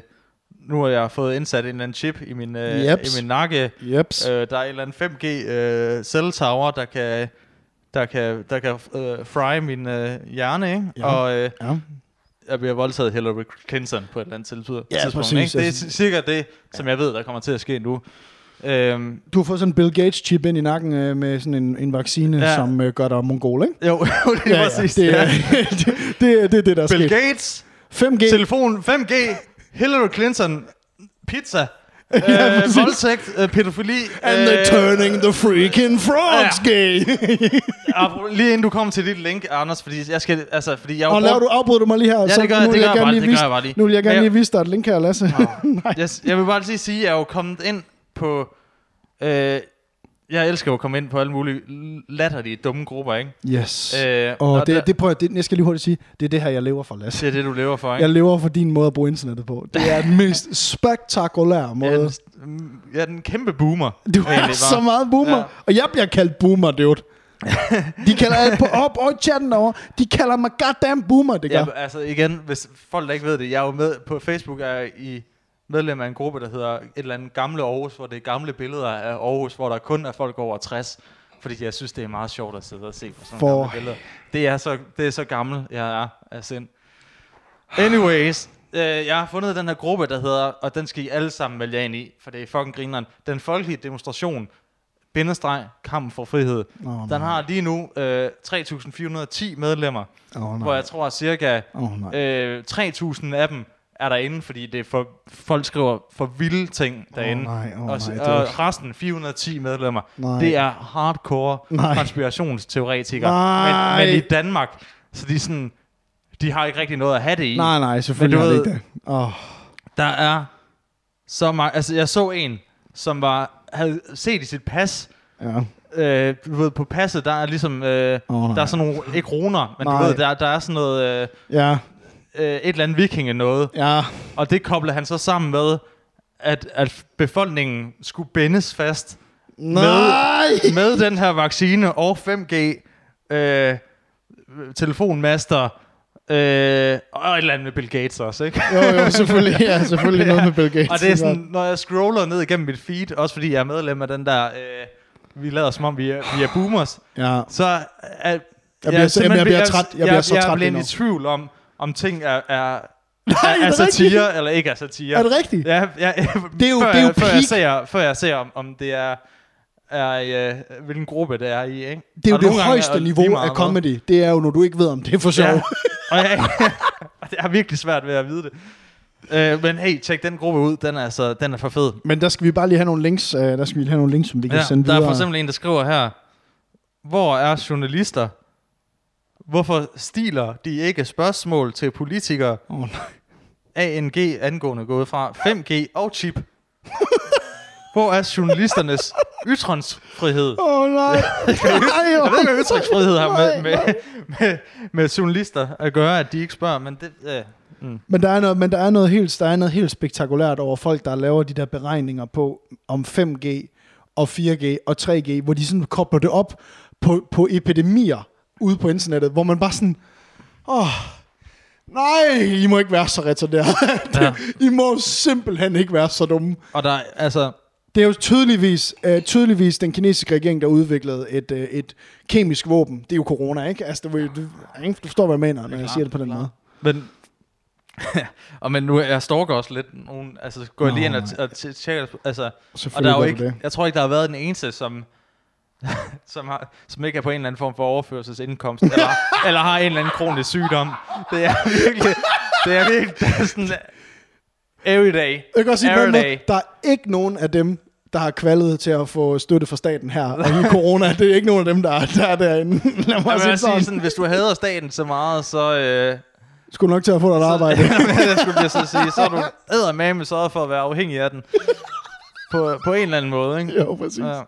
nu har jeg fået indsat en eller anden chip i min, øh, Jeps. i min nakke. Jeps. Øh, der er en eller anden 5G øh, cell tower, der kan, der kan, der kan øh, fry min øh, hjerne, ikke? Ja. Og øh, Ja. jeg bliver voldtaget Hillary Clinton på et eller andet tidspunkt. Ja, tidspunkt, præcis. Ikke? Det er cirka det, som jeg ved, der kommer til at ske nu. Øhm, Du har fået sådan en Bill Gates chip ind i nakken øh, med sådan en, en vaccine, Ja. ja. som øh, gør dig mongol, ikke? jo, jo, det er præcis. det, er, det, det, er- det er det, der er Bill sket. Gates, 5G. telefon, 5G, Hillary Clinton, pizza, Ja, øh, voldtægt, øh, pædofili. And øh, they're turning the freaking frogs Ja. gay. Lige inden du kommer til dit link, Anders, fordi jeg skal, altså, fordi jeg Og laver du afbryder du mig lige her? Ja, så det gør nu jeg, det vil gør jeg gerne bare, lige det gør vise- jeg bare lige. Nu vil jeg gerne Men lige vise dig et link her, Lasse. Yes, jeg vil bare lige sige, at jeg er jo kommet ind på... Øh, jeg elsker jo at komme ind på alle mulige latterlige, dumme grupper, ikke? Yes. Øh, og det, der- det, prøv, at- det, jeg skal lige hurtigt sige, det er det her, jeg lever for, Lasse. Det er det, du lever for, ikke? Jeg lever for din måde at bruge internettet på. Det er den mest spektakulære Jeg måde. er den, jeg er den kæmpe boomer. Du er så meget boomer. Ja. Og jeg bliver kaldt boomer, dude. De kalder alt på op og chatten over. De kalder mig goddamn boomer, det gør. Ja, altså igen, hvis folk der ikke ved det, jeg er jo med på Facebook, er jeg i medlem af en gruppe, der hedder et eller andet gamle Aarhus, hvor det er gamle billeder af Aarhus, hvor der kun er folk over 60. Fordi jeg synes, det er meget sjovt at sidde og se på sådan For- nogle billeder. Det er så, det er så gammel, jeg er af sind. Anyways, øh, jeg har fundet den her gruppe, der hedder, og den skal I alle sammen jer ind i, for det er fucking grineren. Den folkelige demonstration, bindestreg, kamp for frihed. Åh, den har lige nu øh, 3.410 medlemmer, nej. hvor jeg tror, at cirka nej. øh, 3.000 af dem er derinde, fordi det er for, folk skriver for vilde ting derinde. nej, åh, og, nej, og resten, 410 medlemmer, Nej. det er hardcore Nej. konspirationsteoretikere. Nej. Men, men i Danmark, så de sådan, de har ikke rigtig noget at have det i. Nej, nej, selvfølgelig Men har du det ved- ikke det. Oh. Der er så meget, altså jeg så en, som var, havde set i sit pas, Ja. øh, du ved, på passet, der er ligesom, øh, nej. der er sådan nogle, ikke runer, men Nej. du ved, der, der er sådan noget, øh, Ja, øh, et eller andet vikinge noget, ja. og det kobler han så sammen med, at, at befolkningen skulle bindes fast Nej! med den her vaccine og 5G, øh, telefonmaster, øh, og et eller andet med Bill Gates også, ikke? Jo, jo, selvfølgelig. Ja, selvfølgelig noget med Bill Gates. Og det er sådan, når jeg scroller ned igennem mit feed, også fordi jeg er medlem af den der, øh, vi lader som om vi er, vi er boomers, Ja. så er, jeg, bliver- simpelthen- jamen, jeg bliver træt. Jeg bliver så jeg, træt Jeg bliver i tvivl om, om ting er, er, er, er er satire eller ikke er satire. Er det rigtigt? Ja, ja, Det er jo- før, det er jo jeg, før, jeg ser, før jeg ser, om, om det er, er øh, hvilken gruppe det er i. Ikke? Det er jo det gange højeste er det niveau af comedy. Det er jo, når du ikke ved, om det er for sjov. Ja. og jeg, det er virkelig svært ved at vide det. Øh, men hey, tjek den gruppe ud. Den er, altså, den er for fed. Men der skal vi bare lige have nogle links, uh, der skal vi have nogle links, som vi kan Ja, sende der er videre. for eksempel en, der skriver her, hvor er journalister? Hvorfor stiler de ikke spørgsmål til politikere? Åh, nej. ANG angående gået fra 5G og chip. Hvor er journalisternes ytringsfrihed? Åh, oh, nej. Jeg ved ikke, hvad ytringsfrihed har med, med, med, med journalister at gøre, at de ikke spørger, men det... Øh, mm. Men der er noget, men der er noget helt, der er noget helt spektakulært over folk, der laver de der beregninger på om 5G og 4G og 3G, hvor de sådan kobler det op på, på epidemier ude på internettet, hvor man bare sådan, åh, nej, I må ikke være så retarderet. Ja. I må simpelthen ikke være så dumme. Og der er, altså... Det er jo tydeligvis, øh, tydeligvis den kinesiske regering, der udviklede et, øh, et kemisk våben. Det er jo corona, ikke? Altså, du, du, du forstår, hvad jeg mener, når jeg siger det på den måde. Men, og men nu jeg stalker også lidt nogen, altså går jeg lige ind og, og tjekker, altså, og der er jo ikke, det. jeg tror ikke, der har været den eneste, som, som, har, som ikke er på en eller anden form for overførselsindkomst, eller, eller har en eller anden kronisk sygdom. Det er virkelig, det er virkelig, det er sådan, every day, Jeg kan også sige, every day. måde, der er ikke nogen af dem, der har kvalet til at få støtte fra staten her. Og i corona, det er ikke nogen af dem, der, er- der er derinde. Lad mig Jeg sige sådan. sige sådan, hvis du hader staten så meget, så, øh, Skulle nok til at få dig et arbejde. jeg skulle lige så sige, så er du eddermame sørget for at være afhængig af den. På, på en eller anden måde, ikke? jo, præcis. Ja.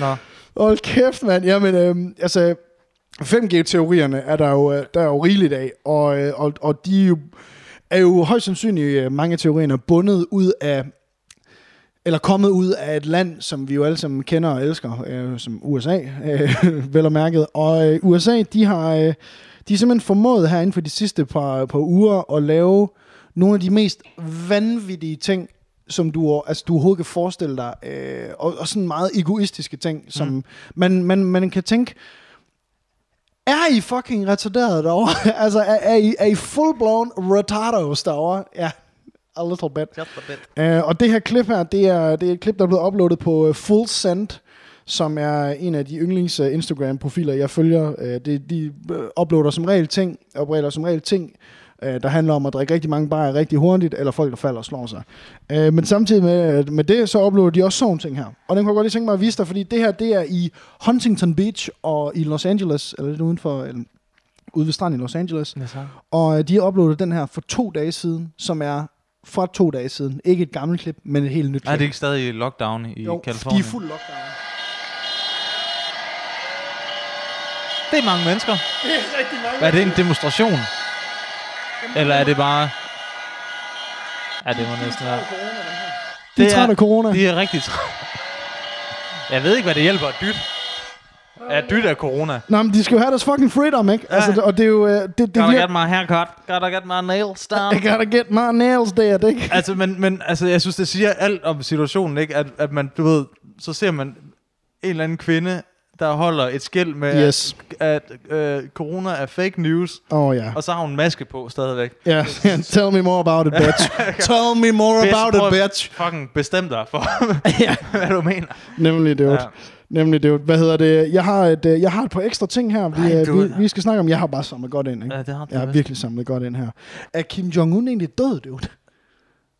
Nå. Hold kæft, mand. Jamen, øhm, altså, 5G-teorierne er der jo, øh, der er jo rigeligt af, og, øh, og, og de er jo, er jo højst sandsynligt øh, mange af teorierne bundet ud af, eller kommet ud af et land, som vi jo alle sammen kender og elsker, øh, som USA, øh, vel og mærket. Og øh, USA, de har, øh, de har simpelthen formået her inden for de sidste par, par uger at lave nogle af de mest vanvittige ting, som du, altså, du overhovedet kan forestille dig, øh, og, og sådan meget egoistiske ting, som mm. man, man, man kan tænke, er I fucking retarderet derovre? altså, er, er, I, er I full-blown retardos derovre? Ja, a little bit. Just a bit. Uh, og det her klip her, det er, det er et klip, der er blevet uploadet på uh, Full Send, som er en af de yndlings uh, Instagram-profiler, jeg følger. Uh, de, de uh, uploader som regel ting, opregler som regel ting, uh, der handler om at drikke rigtig mange bajer rigtig hurtigt, eller folk, der falder og slår sig. Uh, men samtidig med, med det, så uploader de også sådan ting her. Og den kunne jeg godt lige tænke mig at vise dig, fordi det her, det er i Huntington Beach og i Los Angeles, eller lidt udenfor, eller ude ved stranden i Los Angeles. Ja. Og øh, de har uploadet den her for to dage siden, som er fra to dage siden. Ikke et gammelt klip, men et helt nyt klip. Er det ikke stadig lockdown i jo, Kalifornien? de er fuld lockdown. Det er mange mennesker. Det er rigtig mange. Er det en demonstration? Eller er det bare... Ja, det må næsten være... De er trætte af corona. De er rigtig trætte. Jeg ved ikke, hvad det hjælper at dytte. At dytte af corona. Nå, men de skal jo have deres fucking freedom, ikke? Ja. Altså, og det er jo... øh, Det, det Gotta virker... get my haircut. Gotta get my nails down. I gotta get my nails there, ikke? altså, men, men altså, jeg synes, det siger alt om situationen, ikke? At, at man, du ved, så ser man en eller anden kvinde, der holder et skilt med, Yes. at, at øh, corona er fake news, oh, ja. og så har hun en maske på stadigvæk. Ja, tell me more about it, bitch. tell me more about Prøv it, bitch. Fucking bestem dig for, ja, hvad du mener. nemlig det. Ja. Nemlig det. Hvad hedder det? Jeg har et, øh, jeg har et par ekstra ting her, vi, Ej, øh, vi, vi skal snakke om. Jeg har bare samlet godt ind, ikke? Ja, det har du Jeg har virkelig samlet godt ind her. Er Kim Jong-un egentlig død, dude?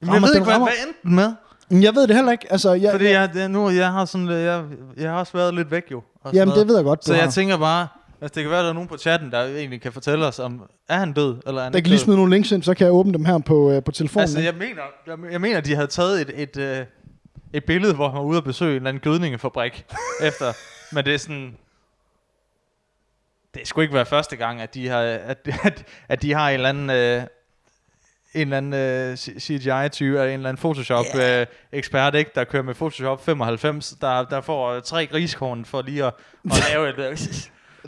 Men jeg ved ikke, hvad, rammer- hvad endte med? Jeg ved det heller ikke. Altså, jeg, Fordi jeg, det, nu, jeg har sådan, jeg, jeg har også været lidt væk jo. og Jamen, noget. det ved jeg godt, Så jeg har. tænker bare, altså det kan være, der er nogen på chatten, der egentlig kan fortælle os, om er han død, eller er han Der kan lige død? smide nogle links ind, så kan jeg åbne dem her på, øh, på telefonen. Altså, jeg mener, jeg, jeg mener, de havde taget et, et, øh, et billede, hvor han var ude at besøge en eller anden gødningefabrik efter. Men det er sådan... Det skulle ikke være første gang, at de har, at, at, at de har en eller anden... Øh, en eller anden øh, CGI-type, eller en eller anden Photoshop-ekspert, ikke, der kører med Photoshop 95, der, der får øh, tre griskorn for lige at, at lave et... Øh,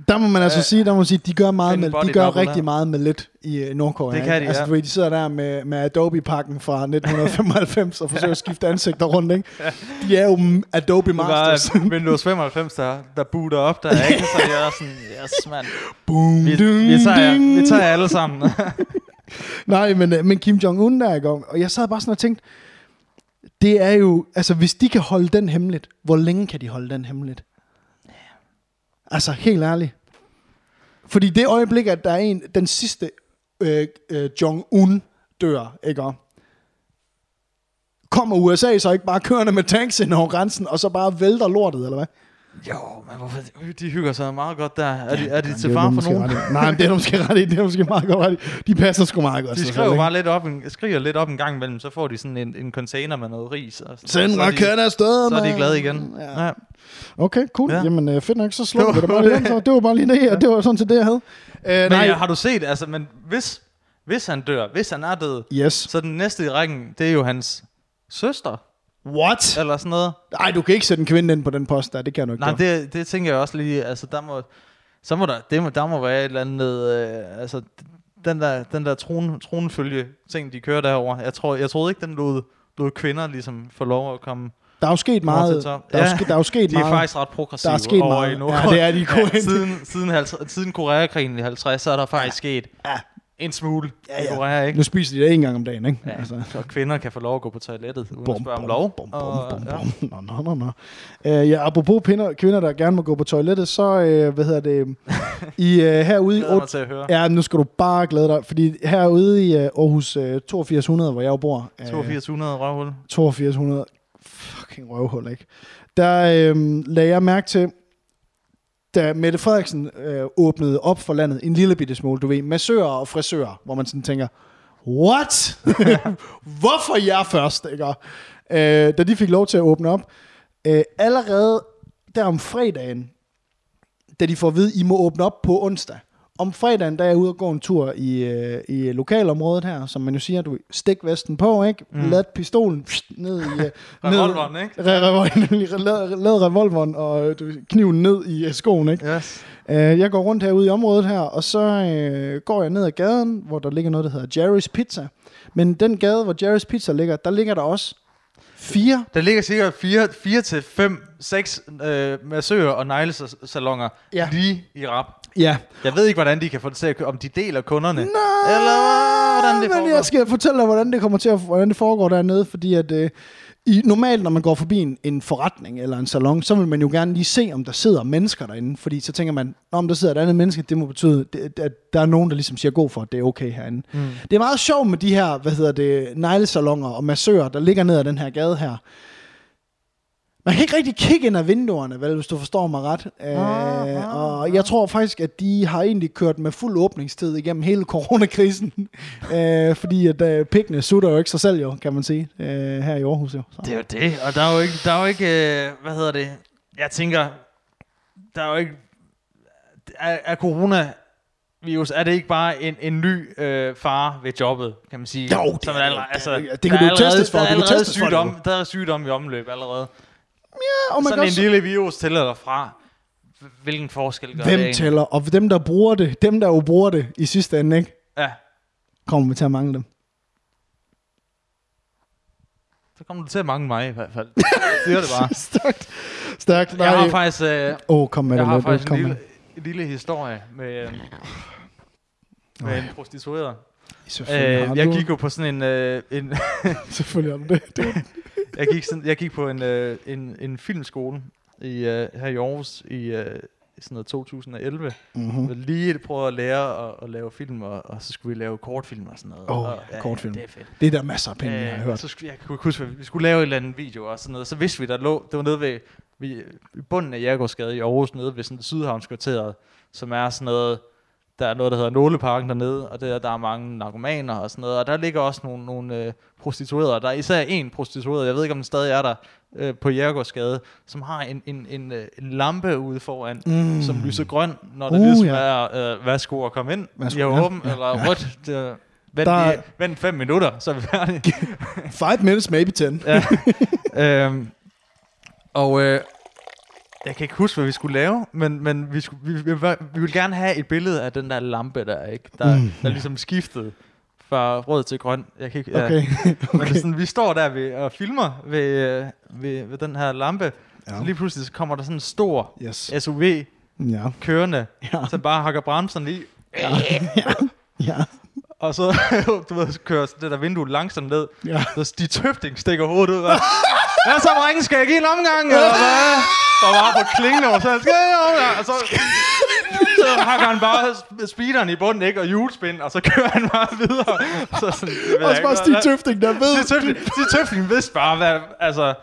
Der må man altså sige, der må man sige, de gør meget med, de gør rigtig der. meget med lidt i øh, Nordkorea. Det kan ikke? de, altså, ja. de sidder der med, med Adobe-pakken fra 1995 og forsøger at skifte ansigter rundt, ikke? De er jo Adobe det var Masters. øh, Windows 95, der, der booter op, der er ikke, så jeg er sådan, yes, mand. Boom, Vi, ding, vi, tager, ding. vi tager alle sammen. Nej, men, øh, men Kim Jong-un der, ikke? Og jeg sad bare sådan og tænkte, det er jo, altså hvis de kan holde den hemmeligt, hvor længe kan de holde den hemmeligt? Altså helt ærligt. Fordi det øjeblik, at der er en, den sidste øh, øh, Jong-un dør, ikke? Kommer USA så ikke bare kørende med tanks ind over grænsen, og så bare vælter lortet, eller hvad? Jo, men hvorfor, de hygger sig meget godt der. Er de, er de Det til far for nogen? Nej, men det er du måske ret i. Det er måske meget godt ret i. De passer sgu meget godt. De skriver selv, bare lidt op, en, skriger lidt op en gang imellem, så får de sådan en, en container med noget ris. Og sådan, Send så raketter afsted, Så er de glade igen. Ja. Ja. Okay, cool. Ja. Ja. Jamen, øh, fedt nok, så slår Det vi det bare lige det. så. Var bare lige det, ja. det var sådan til det, jeg havde. Øh, Men nej, ja, har du set, altså, men hvis, hvis han dør, hvis han er død, yes. så den næste i rækken, det er jo hans søster, What? eller sådan noget. Nej, du kan ikke sætte en kvinde ind på den post der, det kan du ikke. Nej, gøre. det, det tænker jeg også lige, altså der må, så må der, det må, der må være et eller andet, øh, altså den der, den der tron, tronfølge ting, de kører derover. Jeg tror, jeg troede ikke, den lod, lod kvinder ligesom få lov at komme Der er jo sket meget. Der er, ske, der er jo sket de er meget. faktisk ret progressive Der er sket over meget. i Nordkorea. Ja, det er de ja, siden, siden, 50, siden Koreakrigen i 50, så er der faktisk sket Ja. En smule Ja, i ja. Korea, ikke? Nu spiser de det en gang om dagen, ikke? Ja, altså. Så kvinder kan få lov at gå på toilettet, uden at spørge om lov. Bum, bum, Og, bum, ja. bum. Nå, nå, nå, nå. Uh, ja, apropos kvinder, kvinder, der gerne må gå på toilettet, så, uh, hvad hedder det, i uh, herude i mig til at høre. Ja, nu skal du bare glæde dig, fordi herude i uh, Aarhus uh, 8200, hvor jeg jo bor, uh, 8200 røvhul. 8200, fucking røvhul, ikke? Der øhm, lagde jeg mærke til, da Mette Frederiksen øh, åbnede op for landet en lille bitte smule, du ved, massører og frisører, hvor man sådan tænker, what? Hvorfor jer først, ikke? Øh, da de fik lov til at åbne op, øh, allerede der om fredagen, da de får at vide, I må åbne op på onsdag. Om fredagen, der er jeg ude og gå en tur i, øh, i lokalområdet her, som man jo siger, du stik vesten på, ikke? Mm. Lad pistolen pst, ned i... Øh, Revolveren, ned, ikke? Re- revolveren, lad, lad revolveren og øh, du, kniven ned i øh, skoen, ikke? Yes. Øh, jeg går rundt herude i området her, og så øh, går jeg ned ad gaden, hvor der ligger noget, der hedder Jerry's Pizza. Men den gade, hvor Jerry's Pizza ligger, der ligger der også fire Der ligger sikkert 4, 4 til 5, 6 øh, massører og neglesalonger ja. lige i rap. Ja, Jeg ved ikke, hvordan de kan få det til at om de deler kunderne. Nej, eller hvordan det men foregår. jeg skal fortælle dig, hvordan det kommer til at, hvordan det foregår dernede, fordi at øh, i, normalt, når man går forbi en, en forretning eller en salon, så vil man jo gerne lige se, om der sidder mennesker derinde, fordi så tænker man, "Nå, om der sidder et andet menneske, det må betyde, at der er nogen, der ligesom siger god for, at det er okay herinde. Mm. Det er meget sjovt med de her, hvad hedder det, neglesalonger og massører, der ligger ned ad den her gade her. Man kan ikke rigtig kigge ind ad vinduerne, vel, hvis du forstår mig ret. Øh, og jeg tror faktisk, at de har egentlig kørt med fuld åbningstid igennem hele coronakrisen. øh, fordi at øh, pikkene sutter jo ikke sig selv, jo, kan man sige, øh, her i Aarhus. Jo. Så. Det er jo det, og der er jo ikke, der er jo ikke øh, hvad hedder det, jeg tænker, der er jo ikke, er, er corona virus, er det ikke bare en, en ny øh, fare ved jobbet, kan man sige? Jo, det Som er er det. allerede, altså, Det- det kan der du er jo allerede- testes for, Der er allerede testes for det sygdom, jo. der er sygdom i omløb allerede. Ja, og man Sådan en også, lille virus til eller fra. Hvilken forskel gør det hvem tæller, og dem, der bruger det, dem, der jo bruger det i sidste ende, ikke, Ja, kommer vi til at mangle dem. så kommer du til at mangle mig i hvert fald. Siger det bare. Stærkt. Stærkt. Jeg har Nej. faktisk, øh, Åh, kom med jeg det har faktisk Kom en lille, en lille historie med, øh, med en prostitueret. Øh, jeg du- gik jo på sådan en, øh, en Selvfølgelig har du det. det. jeg gik sådan, jeg gik på en øh, en, en filmskole i øh, her i Aarhus i øh, sådan noget 2011. Mm-hmm. Jeg lige prøve at lære at, at lave film og, og så skulle vi lave kortfilm og sådan noget. Åh, og, ja, kortfilm. det er fedt. Det er der masser af penge, jeg har Øh, hørt. så skulle, jeg kunne huske, vi- skulle lave et eller andet video og sådan noget. Så vidste vi, der lå, det var nede ved, vi, i bunden af Jærgårdsgade i Aarhus, nede ved sådan Sydhavnskvarteret, som er sådan noget, der er noget, der hedder Nåleparken dernede, og der, der er mange narkomaner og sådan noget, og der ligger også nogle, nogle øh, prostituerede. Der er især en prostitueret, jeg ved ikke, om den stadig er der, øh, på Jærgårdsgade, som har en, en, en, øh, en lampe ude foran, mm. som lyser grøn, når det Uh, ligesom ja. er, øh, værsgo at komme ind, Værsgo, har ja. åben, Ja, eller ja. rødt, det, vent, Der er- lige, vent fem minutter, så er vi færdige. Five minutes, maybe ten. Ja. øhm, og øh, jeg kan ikke huske, hvad vi skulle lave, men, men vi, skulle, vi, vi, vi, vi ville gerne have et billede af den der lampe der, ikke? Der, Mm, der ligesom skiftede fra rød til grøn. Jeg kan ikke, ja. Okay. Men det okay. er sådan, vi står der ved, og filmer ved, øh, ved, ved den her lampe, Ja. ja. så lige pludselig så kommer der sådan en stor Yes. SUV Ja. kørende, Ja. så bare hakker bremsen lige, Ja. og så, du ved, så kører det der vindue langsomt ned, Ja. Så de tøfting stikker hovedet ud. Hvad så, drenge? Skal jeg give en omgang? Eller hvad? Og bare på klingen over, så skal jeg omgang? Og så, så hakker han bare sp- speederen i bunden, ikke? Og hjulspind, og så kører han bare videre. Så sådan, det ved Også bare Stig Tøfting, der ved. Stig Tøfting, Stig Tøfting vidste bare, hvad, altså...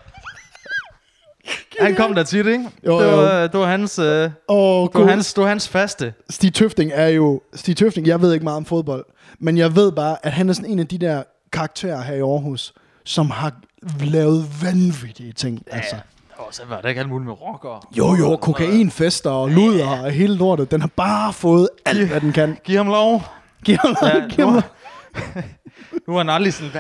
Han kom der tit, ikke? Jo, det, jo. var, det var hans... Øh, det, Åh, var hans, det var hans faste. Stig Tøfting er jo... Stig Tøfting, jeg ved ikke meget om fodbold, men jeg ved bare, at han er sådan en af de der karakterer her i Aarhus, som har lavet vanvittige ting. Altså. Og så var der ikke alt muligt med rocker. Jo, jo, kokainfester og luder og hele lortet. Den har bare fået alt, hvad den kan. Giv ham lov. Giv ham, Ja, giv ham. nu er han aldrig sådan,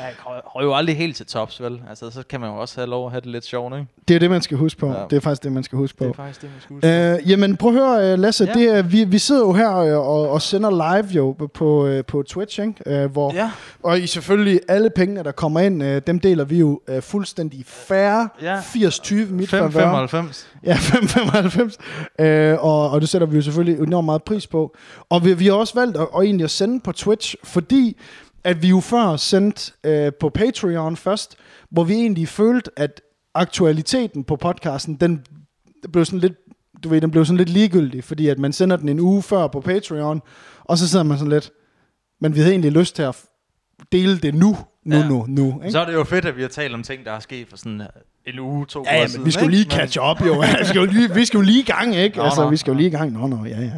har jo aldrig helt til tops, vel? Altså, så kan man jo også have lov at have det lidt sjovt, ikke? Det er det, man skal huske på. Ja. Det er faktisk det, man skal huske Det på. er faktisk det, man skulle huske. Øh, jamen, prøv at høre, øh, Lasse. Ja. Det er, vi, vi sidder jo her øh, og, og sender live jo på, øh, på Twitch, ikke? Øh, hvor, ja, Og i selvfølgelig alle pengene, der kommer ind, øh, dem deler vi jo øh, fuldstændig færre. Ja. 80-20 mit favør. 595. Ja, 5,95. Øh, og, og det sætter vi jo selvfølgelig enormt meget pris på. Og vi, vi har også valgt at, at egentlig at sende på Twitch, fordi at vi jo før sendte øh, på Patreon først, hvor vi egentlig følte, at aktualiteten på podcasten, den blev sådan lidt, du ved, den blev sådan lidt ligegyldig, fordi at man sender den en uge før på Patreon, og så sidder man sådan lidt, men vi havde egentlig lyst til at dele det nu, nu, Ja. nu, nu. Ikke? Så er det jo fedt, at vi har talt om ting, der er sket for sådan en uge, to Ja, uger siden, vi skulle lige catch up, jo. vi skal jo lige, vi skal jo lige i gang, ikke? Nå, altså, nå, vi skal jo lige i gang. Nå, nå, ja, ja.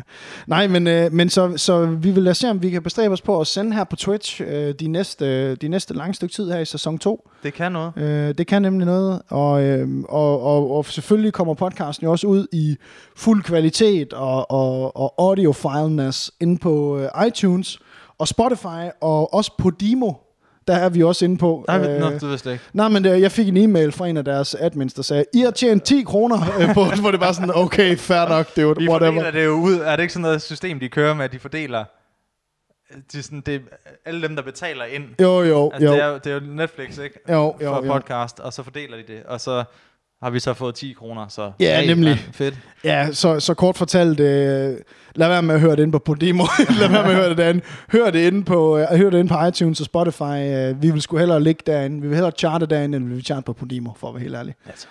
Nej, men, øh, men så, så vi vil lade se, om vi kan bestræbe os på at sende her på Twitch øh, de, næste, de næste lange stykke tid her i sæson 2. Det kan noget. Øh, det kan nemlig noget, og, øh, og, og, og selvfølgelig kommer podcasten jo også ud i fuld kvalitet og, og, og audio-fileness inde på øh, iTunes og Spotify, og også på Dimo, der er vi også inde på. Vi, Øh, nå, det vidste jeg ikke. Nej, men det, jeg fik en e-mail fra en af deres admins, der sagde, I har tjent 10 kroner øh, på, hvor det var sådan, okay, fair nok, det er jo Vi whatever. fordeler det jo ud. Er det ikke sådan noget system, de kører med, at de fordeler de er sådan, det er alle dem, der betaler ind. Jo, jo, Altså, jo. det, er, jo- det er jo Netflix, ikke? Jo, For jo, jo. podcast, og så fordeler de det. Og så har vi så fået 10 kroner, så... Ja, hey, nemlig. mand, Fedt. Ja, så, så kort fortalt, øh, lad være med at høre det inde på Podimo, lad være med at høre det derinde. Hør det inde på, øh, hør det inde på iTunes og Spotify. Øh, vi vil sgu hellere ligge derinde. Vi vil hellere charte derinde, end vi vil charte på Podimo, for at være helt ærlig. Altså.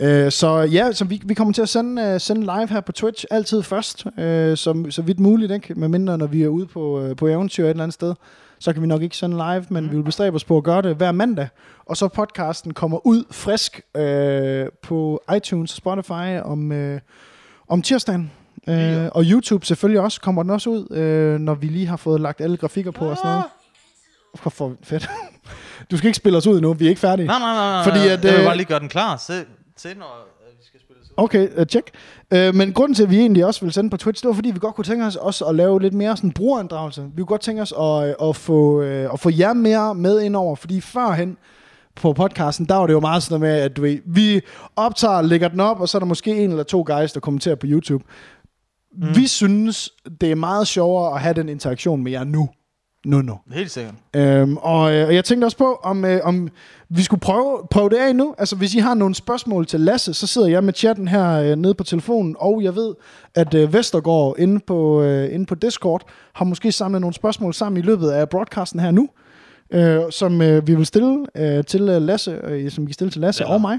Øh, så ja, så vi, vi kommer til at sende, øh, sende live her på Twitch, altid først, øh, så, så vidt muligt, ikke? Med mindre, når vi er ude på, øh, på eventyr et eller andet sted, så kan vi nok ikke sende live, men mm. vi vil bestræbe os på at gøre det hver mandag. Og så podcasten kommer ud frisk øh, på iTunes og Spotify om, øh, om tirsdagen. Øh, og YouTube selvfølgelig også, kommer den også ud, øh, når vi lige har fået lagt alle grafikker på og sådan noget. For, for fedt. Du skal ikke spille os ud nu, vi er ikke færdige. Nej, nej, nej, nej. Fordi at, jeg vil øh, bare lige gøre den klar. Se, se når øh, vi skal spille ud. Okay, uh, check. Uh, men grunden til, at vi egentlig også vil sende på Twitch, det var fordi, vi godt kunne tænke os også at lave lidt mere sådan brugerinddragelse. Vi kunne godt tænke os at, at, få, at få jer mere med ind over, fordi førhen på podcasten, der var det jo meget sådan noget med, at du ved, vi optager, lægger den op, og så er der måske en eller to guys, der kommenterer på YouTube. Mm. Vi synes, det er meget sjovere at have den interaktion med jer nu. Nu, nu. Helt sikkert. Øhm, og, øh, og jeg tænkte også på, om, øh, om vi skulle prøve, prøve det af nu. Altså, hvis I har nogle spørgsmål til Lasse, så sidder jeg med chatten her øh, nede på telefonen, og jeg ved, at øh, Vestergaard inde på, øh, inde på Discord har måske samlet nogle spørgsmål sammen i løbet af broadcasten her nu, øh, som øh, vi vil stille øh, til øh, Lasse, øh, som vi kan stille til Lasse Eller- og mig.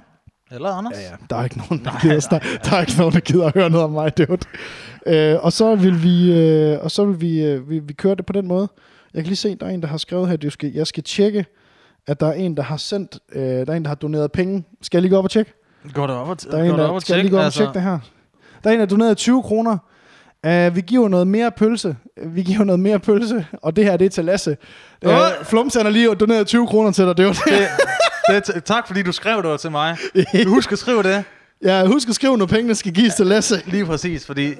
Eller Anders. Ja, ja. Der er ikke nogen, der, gider, der, der er ikke nogen, der gider at høre noget om mig, dude. Øh, og så vil vi, øh, og så vil vi, øh, vi, vi køre det på den måde. Jeg kan lige se, der er en, der har skrevet her, at skal, jeg skal tjekke, at der er en, der har sendt, øh, der er en, der har doneret penge. Skal jeg lige gå op og tjekke? Går det op og, Der er en, der, skal jeg lige gå op og tjekke det her? Der er en, der har doneret 20 kroner. Uh, vi giver noget mere pølse. Vi giver noget mere pølse, og det her, det er til Lasse. Uh, Åh! Flums han har lige doneret 20 kroner til dig. Det var det. Det, det, tak, fordi du skrev det til mig. Husk at skrive det. Ja, husk at skrive, når pengene skal gives til Lasse. Lige præcis, fordi... En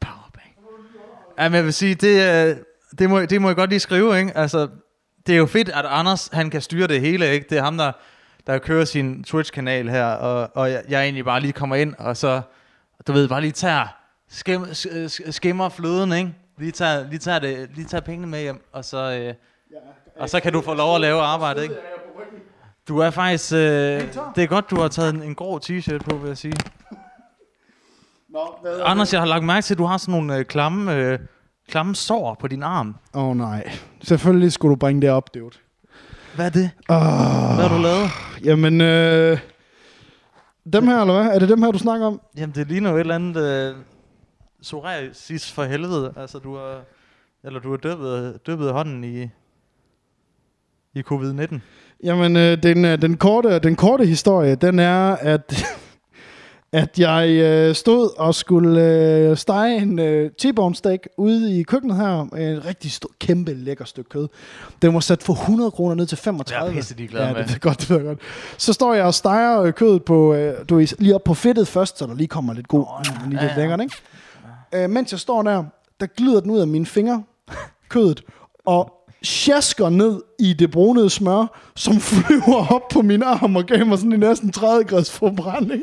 powerbank. Ja, men jeg vil sige, det, øh, det, må, det må jeg godt lige skrive, ikke? Altså, det er jo fedt, at Anders, han kan styre det hele, ikke? Det er ham, der, der kører sin Twitch-kanal her, og, og jeg, jeg egentlig bare lige kommer ind, og så, du ved, bare lige tager, skim, sk- skimmer fløden, ikke? Lige tager, lige, tager det, lige tager pengene med hjem, og så, øh, og så kan du få lov at lave arbejdet, ikke? Du er faktisk... Øh, det er godt, du har taget en, en grå t-shirt på, vil jeg sige. Anders, jeg har lagt mærke til, at du har sådan nogle øh, klamme, øh, klamme sår på din arm. Åh oh, nej. Selvfølgelig skulle du bringe det op, dude. Hvad er det? Oh, Hvad har du lavet? jamen, øh, dem her, eller hvad? Er det dem her, du snakker om? Jamen, det ligner jo et eller andet øh, psoriasis for helvede. Altså, du har, eller du har døbet, døbet hånden i, i covid-19. Jamen, øh, den, øh, den, korte, den korte historie, den er, at, at jeg øh, stod og skulle øh, stege en øh, T-bone steak ude i køkkenet her. En rigtig stor, kæmpe, lækker stykke kød. Den var sat for 100 kroner ned til 35. Jeg er pisse ligeglad ja, med. det er godt, det jeg godt. Så står jeg og steger øh, kødet på, øh, du lige op på fedtet først, så der lige kommer lidt god, oh, lige lidt ja. lækkert, ikke? Øh, mens jeg står der, der glider den ud af mine fingre, kødet, og sjasker ned i det brunede smør, som flyver op på min arm og gav mig sådan en næsten 30 grads forbrænding.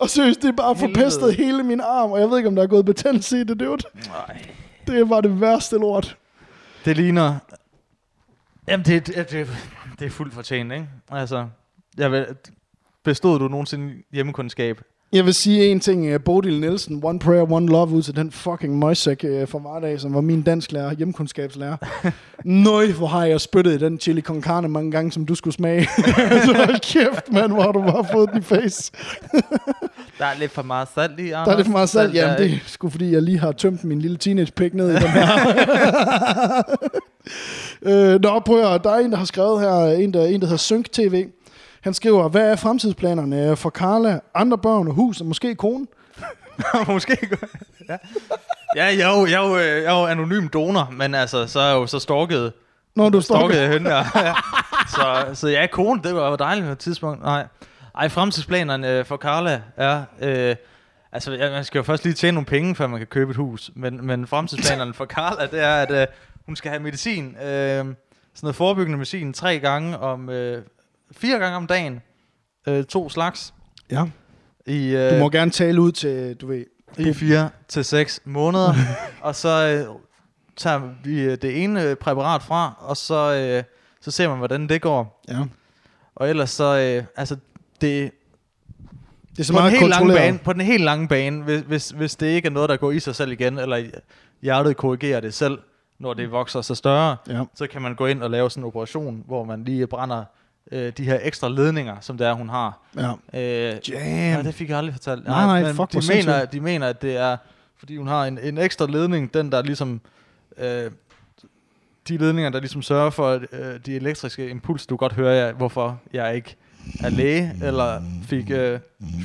Og seriøst, det er bare forpestet hele min arm, og jeg ved ikke, om der er gået betændelse i det, dude. Nej. Det var det værste lort. Det ligner... Jamen, det, det, det, det er fuldt fortjent, ikke? Altså, jeg vil, bestod du nogensinde hjemmekundskab? Jeg vil sige en ting, uh, Bodil Nielsen, One Prayer, One Love, ud til den fucking møgsæk uh, fra hverdag, som var min dansklærer, hjemkundskabslærer. Nøj, hvor har jeg spyttet i den chili con carne mange gange, som du skulle smage. Så hold kæft, mand, hvor har du bare fået den i face. Der er lidt for meget salt i, Anders. Der er lidt for meget salt. Jamen, er det er sgu fordi, jeg lige har tømt min lille teenage pik ned i den her. Øh, nå, prøv at der er en, der har skrevet her, en der, en, der hedder Synk TV. Han skriver, hvad er fremtidsplanerne for Carla, andre børn og hus, og måske kone? Måske ja. ja, jeg er, jo, jeg, er jo, jeg er jo anonym donor, men altså, så er jeg jo så stalket, Når du stalket står hende. Ja. så, så er kone, det var jo dejligt på et tidspunkt. Nej, Ej fremtidsplanerne øh, for Carla er... Øh, altså, ja, man skal jo først lige tjene nogle penge, før man kan købe et hus. Men, men fremtidsplanerne for Carla, det er, at øh, hun skal have medicin. Øh, sådan noget forebyggende medicin tre gange om... Øh, fire gange om dagen. Øh, to slags. Ja, I, øh, du må gerne tale ud til, du ved, i 4 til 6 måneder, og så øh, tager vi øh, det ene øh, præparat fra, og så, øh, så ser man, hvordan det går. ja. Og ellers så, øh, altså, det, Det er så på, den meget helt lange bane, på den helt lange bane, hvis, hvis, hvis det ikke er noget, der går i sig selv igen, eller hjertet korrigerer det selv, når det vokser sig større, Ja. så kan man gå ind og lave sådan en operation, hvor man lige brænder øh, de her ekstra ledninger, som det er, hun har. Ja. Øh, Jam. Nej, det fik jeg aldrig fortalt. Nej, nej, men fuck, de mener, de mener, at det er, fordi hun har en, en ekstra ledning, den der ligesom, øh, de ledninger, der ligesom sørger for øh, de elektriske impuls. Du godt høre, jeg, hvorfor jeg ikke er læge, eller fik øh,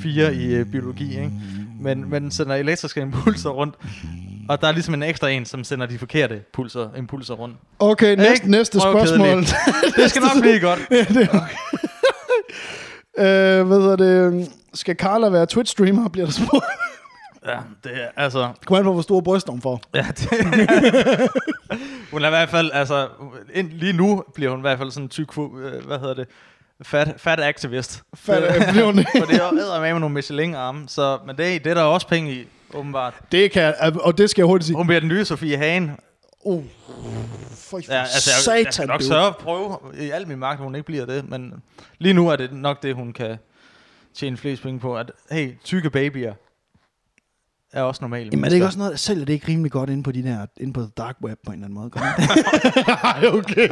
fire i øh, biologi, ikke? Men, men sender elektriske impulser rundt, og der er ligesom en ekstra en, som sender de forkerte pulser, impulser rundt. Okay, næste, Ikke? næste spørgsmål. Det skal nok blive godt. ja, det er okay. øh, hvad hedder det? Skal Carla være Twitch-streamer, bliver der spurgt. Ja, det er altså... Kom an på, hvor store bryster hun får. Ja, det, hun er i hvert fald, altså, ind, lige nu bliver hun i hvert fald sådan en tyk, øh, hvad hedder det, fat, fat activist. Fat- bliver hun det? For det er med med nogle Michelin-arme, så, men det, det er der også penge i, åbenbart. Det kan og det skal jeg hurtigt sige. Hun bliver den nye Sofie Hagen. Oh, for Ja, altså, jeg, jeg skal satan, nok du. sørge at prøve i al min magt, at hun ikke bliver det, men lige nu er det nok det, hun kan tjene flest penge på, at hey, tykke babyer er også normale. Jamen er det ikke også noget, der sælger det ikke rimelig godt inde på, de der, inde på dark web på en eller anden måde? Gør det ikke? Ej, okay.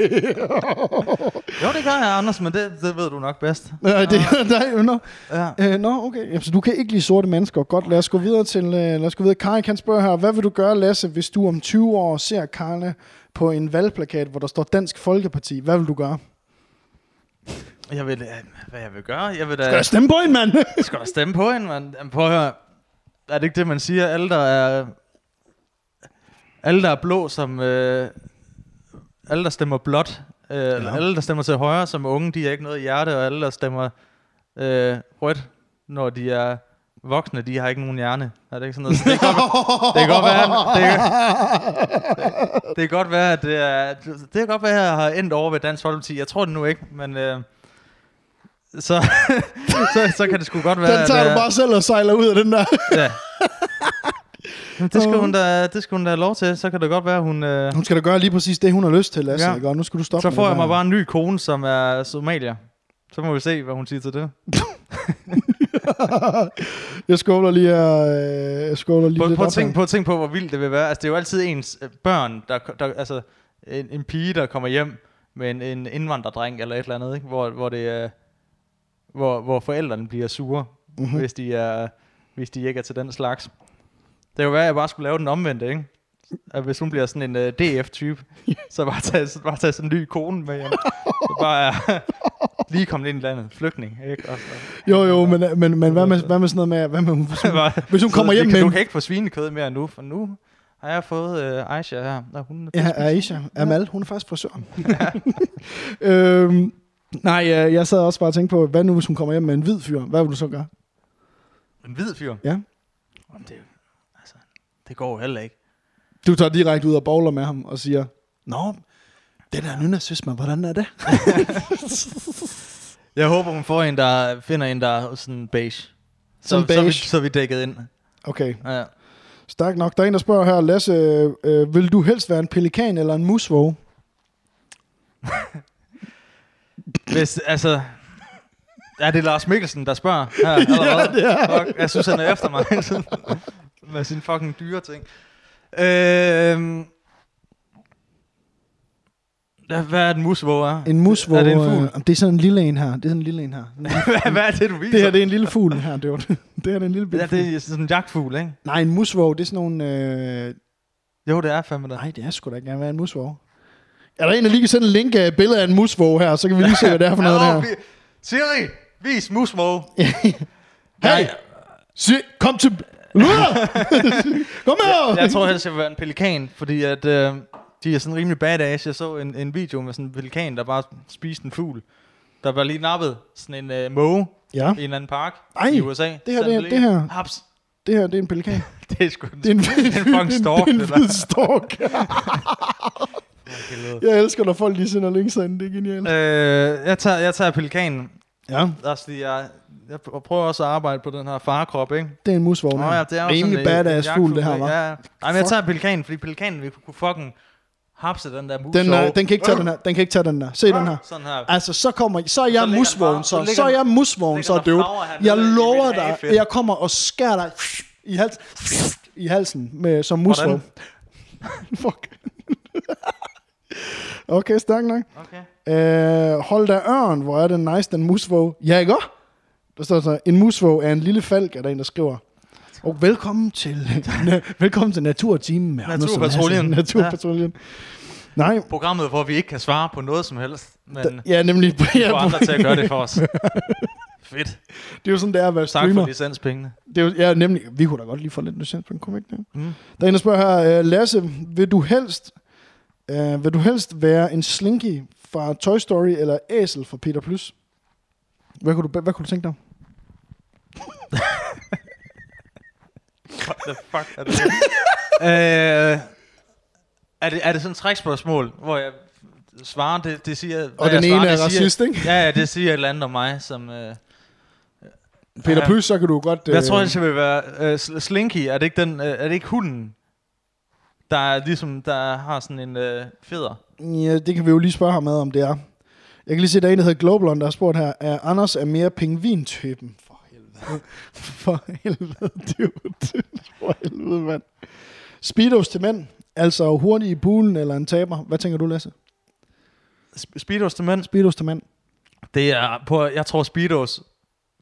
Jo, det gør jeg, Anders, men det, det ved du nok bedst. Nej, det, nej, no. Ja. Øh, Nå, okay. Jamen, så du kan ikke lide sorte mennesker. Godt, lad os gå videre til... Øh, lad os gå videre. Karin kan spørge her. Hvad vil du gøre, Lasse, hvis du om 20 år ser Karla på en valgplakat, hvor der står Dansk Folkeparti? Hvad vil du gøre? Jeg vil, øh, hvad jeg vil gøre? Jeg vil da... Skal jeg stemme på en mand? skal da stemme på hende, man. Jamen, prøv at høre. Er det ikke det, man siger? Alle, der er... Alle, der er blå, som... Øh, alle, der stemmer blåt. Øh, ja. Alle, der stemmer til højre, som unge, de har ikke noget i hjerte. Og alle, der stemmer øh, rødt, når de er voksne, de har ikke nogen hjerne. Er det ikke sådan noget? Så det kan godt, det kan godt være, det kan, det, det kan godt være, at det er, det kan godt være, at jeg har endt over ved Dansk Folkeparti. Jeg tror det nu ikke, men øh, så, så, så kan det sgu godt være, Den tager at, du øh, bare selv og sejler ud af den der. Ja. Det skal hun da, det skal hun da have lov til. Så kan det godt være, hun... Øh, Hun skal da gøre lige præcis det, hun har lyst til, Lasse. Ja. Ja. Ikke? Og nu skal du stoppe så får jeg mig bare en ny kone, som er somalier. Så må vi se, hvad hun siger til det. Jeg skåler lige øh, Jeg skåler lige Prøv, lidt prøv, op prøv at tænke på, hvor vildt det vil være. Altså, det er jo altid ens øh, børn, der, der altså, en, en pige, der kommer hjem med en, en indvandrerdreng eller et eller andet, ikke? Hvor, hvor, det er, hvor, hvor forældrene bliver sure, Mhm. mm-hmm. hvis, de er, hvis de ikke er til den slags. Det kan jo være, at jeg bare skulle lave den omvendte, ikke? At hvis hun bliver sådan en uh, DF-type, så bare tage, så bare tage sådan en ny kone med hjem. Så bare er lige kommet ind i landet. Flygtning, ikke? Og så, Jo, jo, men, men, men hvad, med, hvad med sådan noget med, hvad med, hvis hun, hvis hun kommer hjem med Du kan ikke få svinekød mere nu, for nu har jeg fået øh, Aisha her. Og hun Ja, Aisha. Amal, hun er faktisk frisøren. øhm, nej, jeg, jeg sad også bare og tænkte på, hvad nu hvis hun kommer hjem med en hvid fyr? Hvad vil du så gøre? En hvid fyr. Ja. Jamen, det, altså, det går jo heller ikke. Du tager direkte ud og bowler med ham og siger, Nå, det der nynazisme, hvordan er det? Jeg håber, hun får en, der finder en, der er sådan beige. Så, Sådan Så, vi, beige. så vi dækket ind. Okay, Ja. stærkt nok. Der er en, der spørger her, Lasse, øh, øh, vil du helst være en pelikan eller en musvåge? Hvis, altså... Er det Lars Mikkelsen, der spørger her? ja, det er. Fuck, jeg synes, han er efter mig hele tiden. Med sine fucking dyre ting. Ja, hvad er en musvåge? er? En musvåge, Er det en fugl? øh, det er sådan en lille en her. Det er sådan en lille en her. hvad, hvad er det, du viser? det her, det er en lille fugl her. Det, var, det her det er en lille bitte Ja, det er sådan en jagtfugl, ikke? Nej, en musvåge, det er sådan nogle... Øh, Jo, det er fandme det. nej, det er sgu da ikke gerne være en musvåge. Er der en, der lige kan sende en link af et billede af en musvåge her, så kan vi lige se, hvad det er for noget der. Siri, vis musmåge. Hey, sig, kom til... Luder! kom her! Jeg tror helst, jeg vil være en pelikan, fordi at, øh, de er sådan rimelig badass. Jeg så en, en video med sådan en pelikan, der bare spiste en fugl. Der var lige nappet sådan en øh, måge Ja, i en eller anden park Ej, i USA. det her, det- lige- det her. Haps. det her, det er en pelikan. Det er sgu Det er en, det er en fucking stork, det er en stork. Jeg elsker, når folk lige sender links ind. Det er genialt. Øh, jeg, tager, jeg tager pelikanen. Ja, Altså, fordi jeg, jeg prøver også at arbejde på den her farkrop, ikke? det er en musvåge. Nå ja, det er Rimelig badass fugl, det her, var. Ja, ja. Nej, men jeg tager pelikanen, fordi pelikanen vil kunne fucking hapse den der mus. Den, øh, den kan ikke tage den her. Den kan ikke tage den der. Se den her. Sådan her. Altså, så kommer så er jeg bare- så, så så er jeg musvågen, så her Jeg lover dig, jeg kommer og skærer dig i, hals, i halsen med, som musvågen. Fuck. Okay, stærk nok. Okay. Øh, hold da ørn, hvor er den nice, den musvåg. Ja, ikke også? Der står så, en musvåg er en lille falk, er der en, der skriver. Og velkommen til, velkommen til Naturteamen med Naturpatruljen. Naturpatruljen. Nej, Programmet, hvor vi ikke kan svare på noget som helst, men ja, nemlig. Ja, får andre til at gøre det for os. Fedt. det er jo sådan, det er at være Tak streamer. for licenspengene. Det er jo, ja, nemlig, vi kunne da godt lige få lidt licens på en komik der. Mm. Der er en, der spørger her, øh, Lasse, vil du helst, øh, vil du helst være en Slinky fra Toy Story eller Æsel fra Peter Plus? Hvad kunne du, hvad kunne du tænke dig? What the fuck er det? øh, er, det er det sådan et trækspørgsmål, hvor jeg svarer, det, det siger... Og den jeg ene er det siger- racist, ikke? Ja, ja, det siger et eller andet om mig, som... Øh, Peter Ja. Plus, så kan du godt... øh, jeg tror, det vil være... Øh, Sl- Slinky, er det ikke, den, øh, er det ikke hunden, der er ligesom, der har sådan en øh, feder? Ja, det kan vi jo lige spørge ham med, om det er. Jeg kan lige se, der er en, der hedder Globalon, der har spurgt her, er Anders er mere pingvintypen? For helvede. For helvede, dude. For helvede, mand. Speedos til mænd, altså hurtig i poolen eller en taber. Hvad tænker du, Lasse? Sp- Speedos til mænd, Speedos til mænd. det er på... Jeg tror, Speedos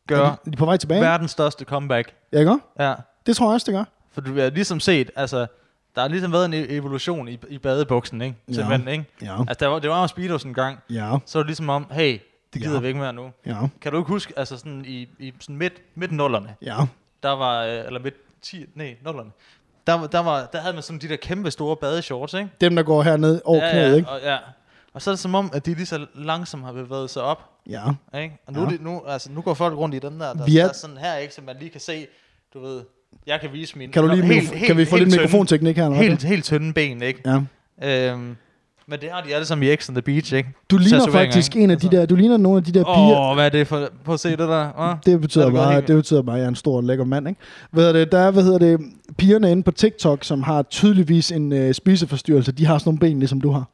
gør Er de, de på vej tilbage? verdens største comeback. Ja, ikke? Ja. Det tror jeg også, det gør. For du har ligesom set, altså, der har ligesom været en e- evolution i, i badebuksen, ikke? Til Ja. ikke? Ja. Altså, der var, det var jo Speedos en gang, Ja. så var det ligesom om, hey, det gider Ja. vi ikke mere nu. Ja. Kan du ikke huske, altså sådan i, i sådan midt, midt nullerne, Ja. der var, øh, eller midt 10, nej, nullerne, der, der, var, der havde man sådan de der kæmpe store badeshorts, ikke? Dem, der går hernede over ja, knæet, ja, ikke? Og, ja. og så er det som om, at de lige så langsomt har bevæget sig op, Ja. ikke? Og nu, Ja. det, nu, altså, nu går folk rundt i dem der, der, Vi er- der er sådan her, ikke? Så man lige kan se, du ved, jeg kan vise min... Kan, du lige helt, helt, kan vi få lidt tynde- mikrofonteknik her? eller hvad? Helt, helt tynde ben, ikke? Ja. Øhm, men det har de alle sammen i X on the Beach, ikke? Du ligner faktisk en af de der, du ligner nogle af de der piger. Åh, oh, hvad er det for... Prøv at se det der. Oh. Det betyder, er det bare, helt- det betyder bare, at jeg er en stor, lækker mand, ikke? Hvad hedder det, der er, hvad hedder det, pigerne inde på TikTok, som har tydeligvis en øh, spiseforstyrrelse, de har sådan nogle ben, ligesom du har.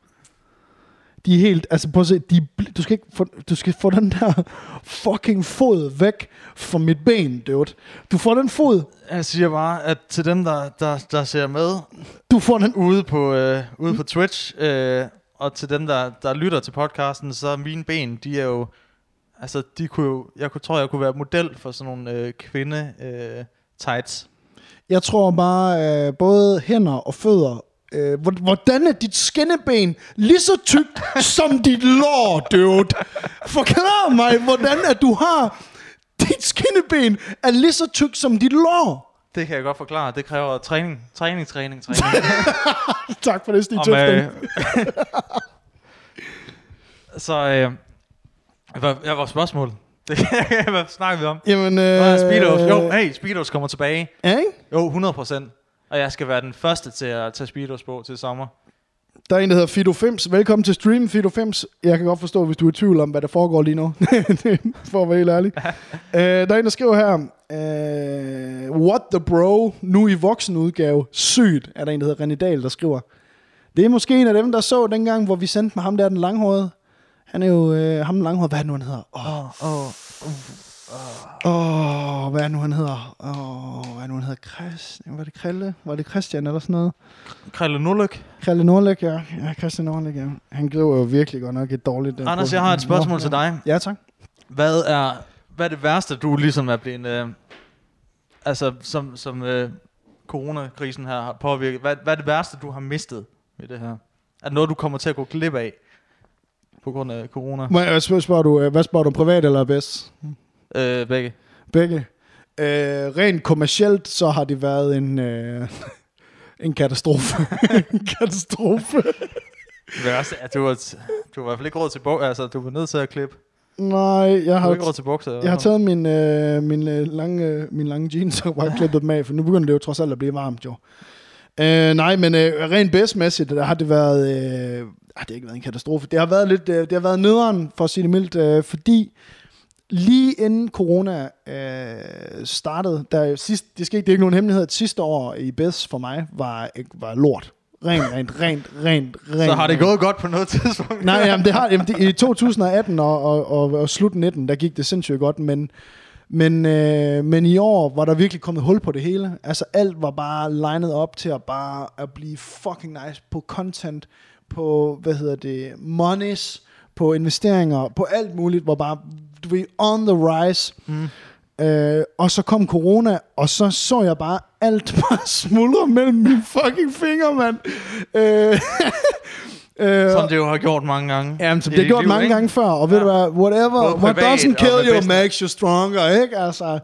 De er helt, altså prøv at se, de, du, skal ikke få, du skal få den der fucking fod væk fra mit ben, dude. Du får den fod, Jeg siger bare, at til dem, der, der, der ser med du får den, ude på, øh, ude på Twitch, øh, og til dem, der, der lytter til podcasten, så er mine ben, de er jo... Altså, de kunne jo... Jeg kunne, tror, jeg kunne være model for sådan nogle øh, kvinde øh, tights. jeg tror bare, øh, både hænder og fødder, øh, hvor- hvordan er dit skinneben lige så tykt som dit lår, dude? Forklar mig, hvordan at du har dit skinneben er lige så tykt som dit lår. Det kan jeg godt forklare. Det kræver træning. Træning, træning, træning. Tak for det, Stig øh, så, øh, hvad, hvad var spørgsmålet? Det, hvad snakker vi om? Jamen, øh, Hvad er Speedos? Jo, hey, Speedos kommer tilbage. Ja, ikke? Jo, 100 procent. Og jeg skal være den første til at tage Speedos på til sommer. Der er en, der hedder Fido Fims. Velkommen til stream, Fido Fims. Jeg kan godt forstå, hvis du er i tvivl om, hvad der foregår lige nu. For at være helt ærlig. øh, der er en, der skriver her. Øh, What the bro? Nu i voksenudgave. Sygt, er der en, der hedder René Dahl, der skriver. Det er måske en af dem, der så dengang, hvor vi sendte med ham der, den langhårede. Han er jo øh, ham den langhårede. Hvad er det nu, han hedder? Åh, Åh, oh, oh, hvad er nu, han hedder? Åh, oh, hvad er nu, han hedder? Christian? Var det Krille? Var det Christian eller sådan noget? Krille Nulløk. Krille Nordlæg, ja. Ja, Christian Nordlæg, ja. Han griber jo virkelig godt nok et dårligt... øh, Anders, jeg har et spørgsmål til dig. Ja, tak. Hvad er, hvad er det værste, du ligesom er blevet... Øh, altså, som, som øh, coronakrisen her har påvirket. Hvad, hvad er det værste, du har mistet ved det her? Er det noget, du kommer til at gå glip af? På grund af corona? Må jeg spørge, spørger du, øh, hvad spørger du, privat eller bedst? Øh, begge. Begge. Øh, rent kommercielt, så har det været en, øh, en katastrofe. en katastrofe. Det er også, at du, har, du har i hvert fald ikke råd til bukser. Altså, du var nødt til at klippe. Nej, jeg har, ikke råd til bukser. jeg har taget min, øh, min, øh, lange, øh, min lange jeans og bare klippet dem af, for nu begynder det jo trods alt at blive varmt, jo. Øh, nej, men øh, rent bedstmæssigt, der har det været... Øh, ah, det har ikke været en katastrofe. Det har været lidt... Øh, det har været nederen, for at sige det mildt, øh, fordi lige inden corona øh, startede, der sidst, det skete, det er ikke nogen hemmelighed, at sidste år i BES for mig var, var lort. Rent, rent, rent, rent, rent. Så har det gået godt på noget tidspunkt. Nej, jamen, det har, jamen, det, i 2018 og, og, og, og slut 19, der gik det sindssygt godt, men, men, øh, men i år var der virkelig kommet hul på det hele. Altså alt var bare legnet op til at bare at blive fucking nice på content, på, hvad hedder det, monies, på investeringer, på alt muligt, var bare, du ved, on the rise. Mm. Øh, og så kom corona, og så så jeg bare alt bare smuldre mellem mine fucking fingre, mand. Øh, øh, Som det jo har gjort mange gange. Jamen, som det har gjort liv, mange ikke? gange før, og ved Ja. du hvad, whatever, Både what doesn't kill you makes you stronger, ikke? Altså,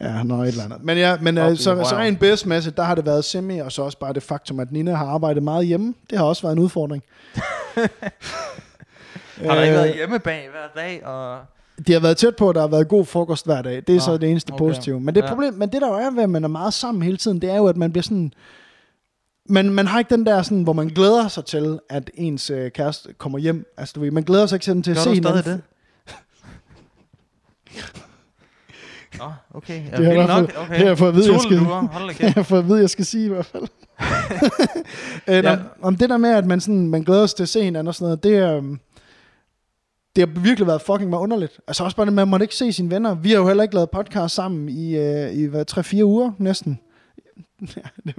ja, noget et eller andet. Men ja, men øh, så, så rent bedstmæssigt, der har det været semi, og så også bare det faktum, at Nina har arbejdet meget hjemme. Det har også været en udfordring. Har der ikke Øh, været hjemme bag hver dag? Og... Det har været tæt på, at der har været god frokost hver dag. Det er Nå, så det eneste okay. positive. Men det, Ja. problem, men det der jo er ved, at man er meget sammen hele tiden, det er jo, at man bliver sådan... Man, man har ikke den der sådan, hvor man glæder sig til, at ens øh, kæreste kommer hjem. Altså, du ved, man glæder sig ikke sådan til at Gør se du hinanden. stadig det? Nå, okay. Ja, Det har jeg nok. Okay. det har jeg fået at vide, jeg skal- Jeg har fået at vide, at jeg skal sige i hvert fald. øh, Ja. ja. Om det der med, at man, sådan, man glæder sig til at se hinanden og sådan noget, det, øh, det har virkelig været fucking meget underligt. Altså også bare det med, man måtte ikke se sine venner. Vi har jo heller ikke lavet podcast sammen i, øh, i hvad, 3-4 uger næsten. ja,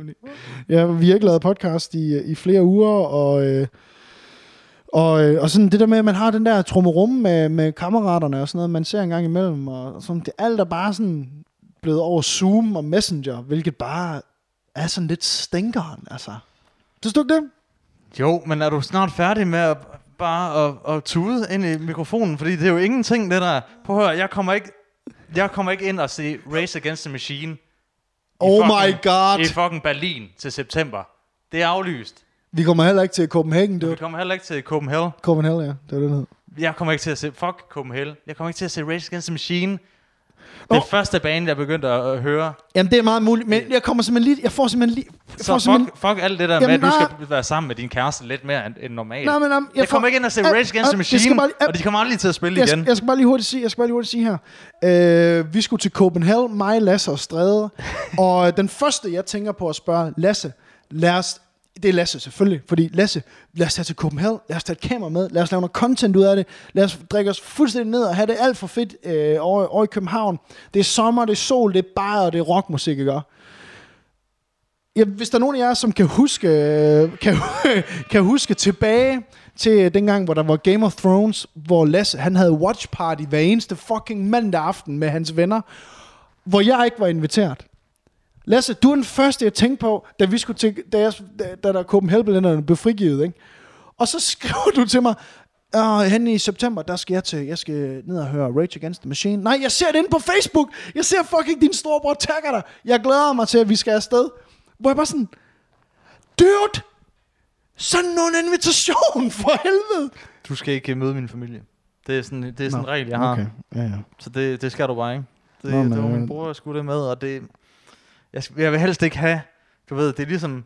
ja, vi har ikke lavet podcast i, i flere uger, og... Øh, og, øh, og sådan det der med, at man har den der trummerum med, med kammeraterne og sådan noget, man ser en gang imellem, og sådan, det alt er bare sådan blevet over Zoom og Messenger, hvilket bare er sådan lidt stinkeren, altså. Synes du ikke det? Jo, men er du snart færdig med at bare at, at tude ind i mikrofonen? Fordi det er jo ingenting, det der... Prøv at høre, jeg kommer ikke, jeg kommer ikke ind og se Race Against the Machine. i Oh my fucking- god. I fucking Berlin til september. Det er aflyst. Vi kommer heller ikke til Copenhagen, Vi dude. kommer heller ikke til Copenhagen. Copenhagen, ja. Det var det, den hed. Jeg kommer ikke til at se... Fuck Copenhagen. Jeg kommer ikke til at se Race Against the Machine. Det Åh. første bane, jeg begyndte at, høre. Jamen, det er meget muligt, men jeg kommer simpelthen lige... Jeg får simpelthen lige... Jeg får Så simpelthen, fuck, fuck alt det der Jamen, med, at du skal være sammen med din kæreste lidt mere end, end normalt. Nej, men, jeg, jeg kommer ikke ind og se Rage Against the Machine, bare og de kommer aldrig til at spille jeg, igen. jeg skal bare lige hurtigt sige, jeg skal bare lige hurtigt sige her. Øh, vi skulle til Copenhagen, mig, Lasse og Stræde. og den første, jeg tænker på at spørge Lasse, lad os, det er Lasse selvfølgelig, fordi Lasse, lad os tage til Copenhagen, lad os tage et kamera med, lad os lave noget content ud af det, lad os drikke os fuldstændig ned og have det alt for fedt øh, over, over i København. Det er sommer, det er sol, det er bajer, og det er rockmusik, ikke? Ja, hvis der er nogen af jer, som kan huske, øh, kan, kan huske tilbage til dengang, hvor der var Game of Thrones, hvor Lasse, han havde watch party hver eneste fucking mandag aften med hans venner, hvor jeg ikke var inviteret. Lasse, du er den første, jeg tænkte på, da, vi skulle til, da, jeg, da, da der Copenhagen blev frigivet. Ikke? Og så skriver du til mig, og hen i september, der skal jeg til, jeg skal ned og høre Rage Against the Machine. Nej, jeg ser det inde på Facebook. Jeg ser fucking din storebror tagger dig. Jeg glæder mig til, at vi skal afsted. Hvor jeg bare sådan, dude, sådan nogen invitation for helvede. Du skal ikke møde min familie. Det er sådan, det er sådan en regel, jeg har. Okay, ja, ja. Så det, det skal du bare ikke. Det, Nå, men, det var min øh, bror, der skulle det med, og det... Jeg, skal- jeg vil helst ikke have... Du ved, det er ligesom...